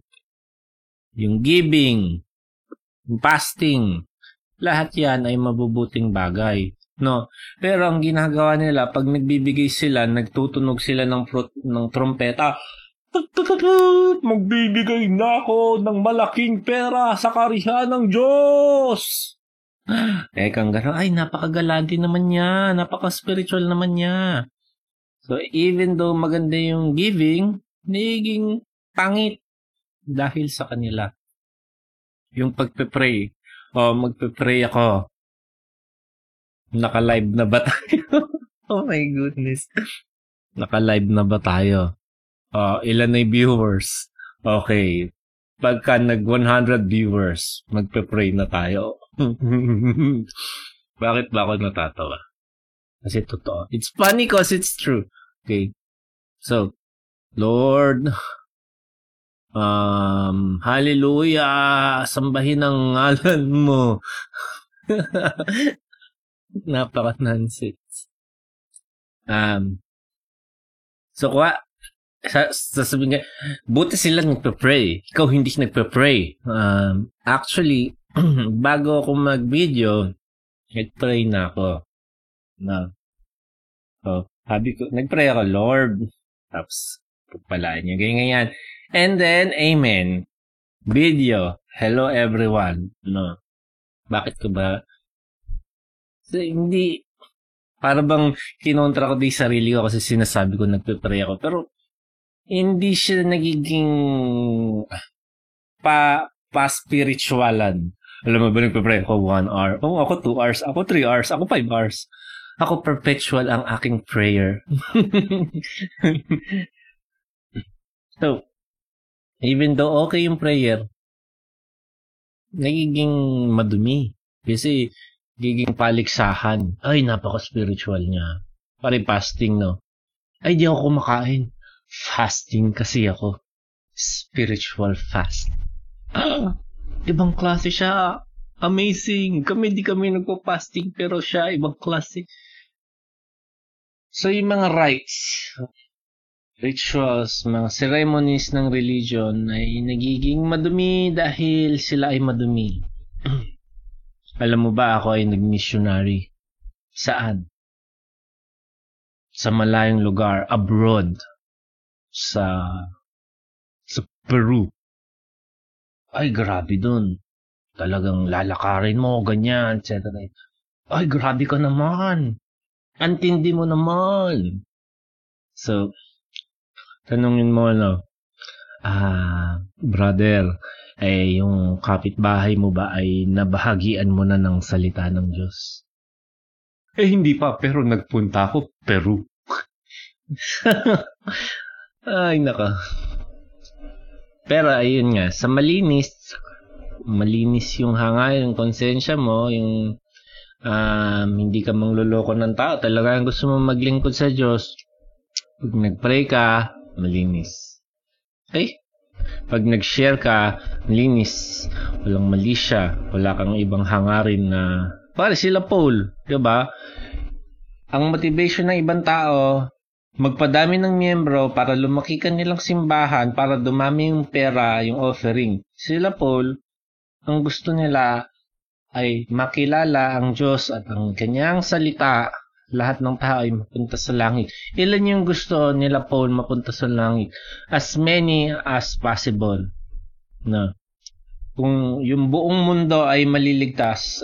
yung giving, fasting, lahat yan ay mabubuting bagay. No. Pero ang ginagawa nila, pag nagbibigay sila, nagtutunog sila ng, pro- ng trompeta, Magbibigay na ako ng malaking pera sa karihan ng Diyos! Eh, kang gano'n, ay, napakagalante naman niya, napaka-spiritual naman niya. So, even though maganda yung giving, nagiging pangit dahil sa kanila. Yung pagpe-pray, o oh, magpe-pray ako, Naka-live na ba tayo? oh my goodness. Naka-live na ba tayo? Uh, ilan na viewers? Okay. Pagka nag 100 viewers, magpe-pray na tayo. Bakit ba ako natatawa? Kasi totoo. It's funny cause it's true. Okay. So, Lord, um, hallelujah, sambahin ang ngalan mo. Napaka-nonsense. Um, so, kuha, sa, sasabihin nga, buti sila nagpe-pray. Ikaw hindi nagpe-pray. Um, actually, bago ako mag-video, nag-pray na ako. Na, so, sabi ko, nag-pray ako, Lord. Tapos, pagpalaan niya. Ganyan, ganyan. And then, Amen. Video. Hello everyone. No. Bakit ko ba So, hindi, para bang kinontra ko di sarili ko kasi sinasabi ko nagpe-pray ako. Pero, hindi siya nagiging pa, pa-spiritualan. Alam mo ba nagpe-pray ako one hour? Oh, ako two hours. Ako three hours. Ako five hours. Ako perpetual ang aking prayer. so, even though okay yung prayer, nagiging madumi. Kasi giging paliksahan. Ay, napaka-spiritual niya. Pare fasting, no? Ay, di ako kumakain. Fasting kasi ako. Spiritual fast. Ah, ibang klase siya. Amazing. Kami di kami nagpo-fasting pero siya ibang klase. So, yung mga rites, rituals, mga ceremonies ng religion ay nagiging madumi dahil sila ay madumi. Alam mo ba ako ay nag-missionary? Saan? Sa malayong lugar, abroad. Sa sa Peru. Ay, grabe dun. Talagang lalakarin mo, ganyan, etc. Ay, grabe ka naman. Antindi mo naman. So, tanongin mo, no, ah, brother, eh yung kapitbahay mo ba ay nabahagian mo na ng salita ng Diyos? Eh hindi pa, pero nagpunta ako Peru. ay naka. Pero ayun nga, sa malinis, malinis yung hanga, yung konsensya mo, yung um, hindi ka mangluloko ng tao, talagang gusto mo maglingkod sa Diyos, pag nagpray ka, malinis. Okay? Pag nag-share ka, linis, walang mali siya, wala kang ibang hangarin na pare sila Paul, 'di ba? Ang motivation ng ibang tao, magpadami ng miyembro para lumaki kanilang simbahan para dumami yung pera, yung offering. Sila Paul, ang gusto nila ay makilala ang Diyos at ang kanyang salita, lahat ng tao ay mapunta sa langit. Ilan yung gusto nila Paul mapunta sa langit? As many as possible. No. Kung yung buong mundo ay maliligtas,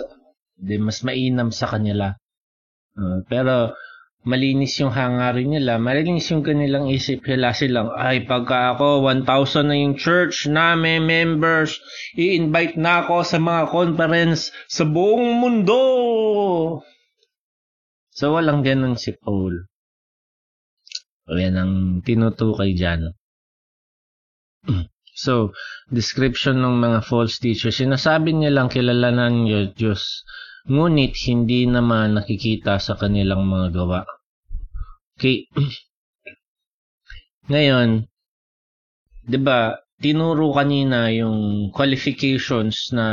di mas mainam sa kanila. Uh, pero malinis yung hangarin nila, malinis yung kanilang isip nila silang, ay pagka ako 1,000 na yung church namin members, i-invite na ako sa mga conference sa buong mundo. So walang ganun si Paul. O yan ang tinutukay dyan. So, description ng mga false teachers, sinasabi nilang kilalanan niyo Diyos, ngunit hindi naman nakikita sa kanilang mga gawa. Okay. Ngayon, 'di ba, tinuro kanina yung qualifications na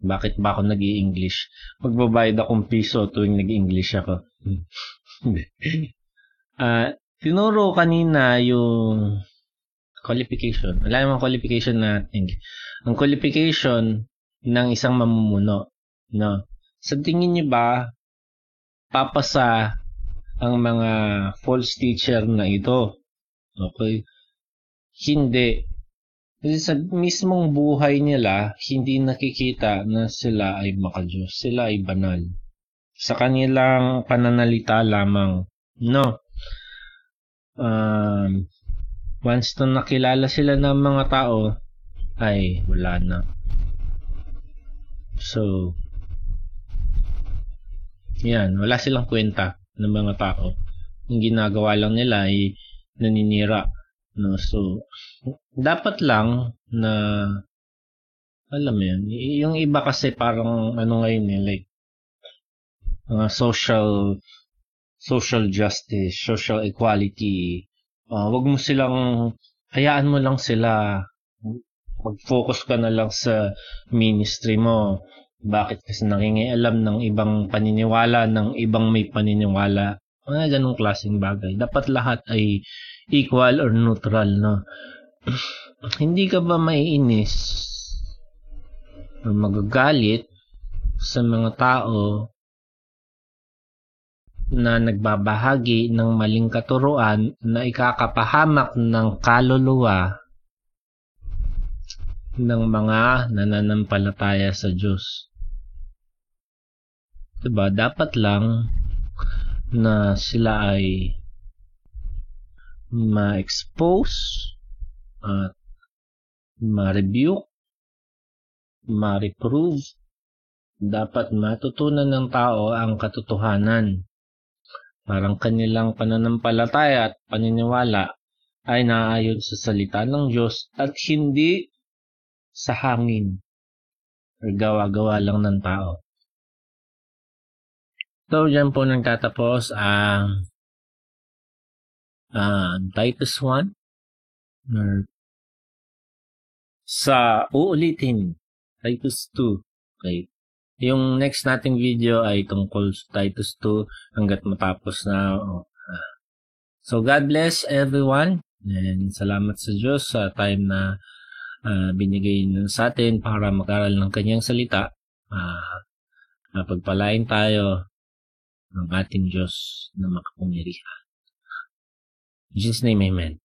bakit ba ako nag english Magbabayad akong piso tuwing nag english ako. uh, tinuro kanina yung qualification. Wala namang qualification na Ang qualification ng isang mamumuno. No? Sa tingin niyo ba, papasa ang mga false teacher na ito? Okay? Hindi. Kasi sa mismong buhay nila, hindi nakikita na sila ay makajos. Sila ay banal. Sa kanilang pananalita lamang. No. Um, once na nakilala sila ng mga tao, ay wala na. So, yan, wala silang kwenta ng mga tao. Yung ginagawa lang nila ay naninira. No? So, dapat lang na alam mo yun, yung iba kasi parang ano ngayon eh, like uh, social social justice, social equality, uh, wag mo silang hayaan mo lang sila mag-focus ka na lang sa ministry mo. Bakit? Kasi nangingialam ng ibang paniniwala, ng ibang may paniniwala. Mga ganong klaseng bagay. Dapat lahat ay equal or neutral, no? Hindi ka ba maiinis o magagalit sa mga tao na nagbabahagi ng maling katuruan na ikakapahamak ng kaluluwa ng mga nananampalataya sa Diyos. Diba? Dapat lang na sila ay ma-expose at ma-rebuke, ma-reprove. Dapat matutunan ng tao ang katotohanan Parang kanilang pananampalataya at paniniwala ay naayon sa salita ng Diyos at hindi sa hangin or gawa-gawa lang ng tao. So, dyan po nang tatapos ang uh, Titus 1 or sa uulitin Titus 2 okay yung next nating video ay tungkol sa Titus 2 hanggat matapos na. Oh. So God bless everyone and salamat sa Diyos sa time na uh, binigay sa atin para mag-aral ng kanyang salita. Uh, pagpalain tayo ng ating Diyos na makapangyarihan. In Jesus' name, Amen.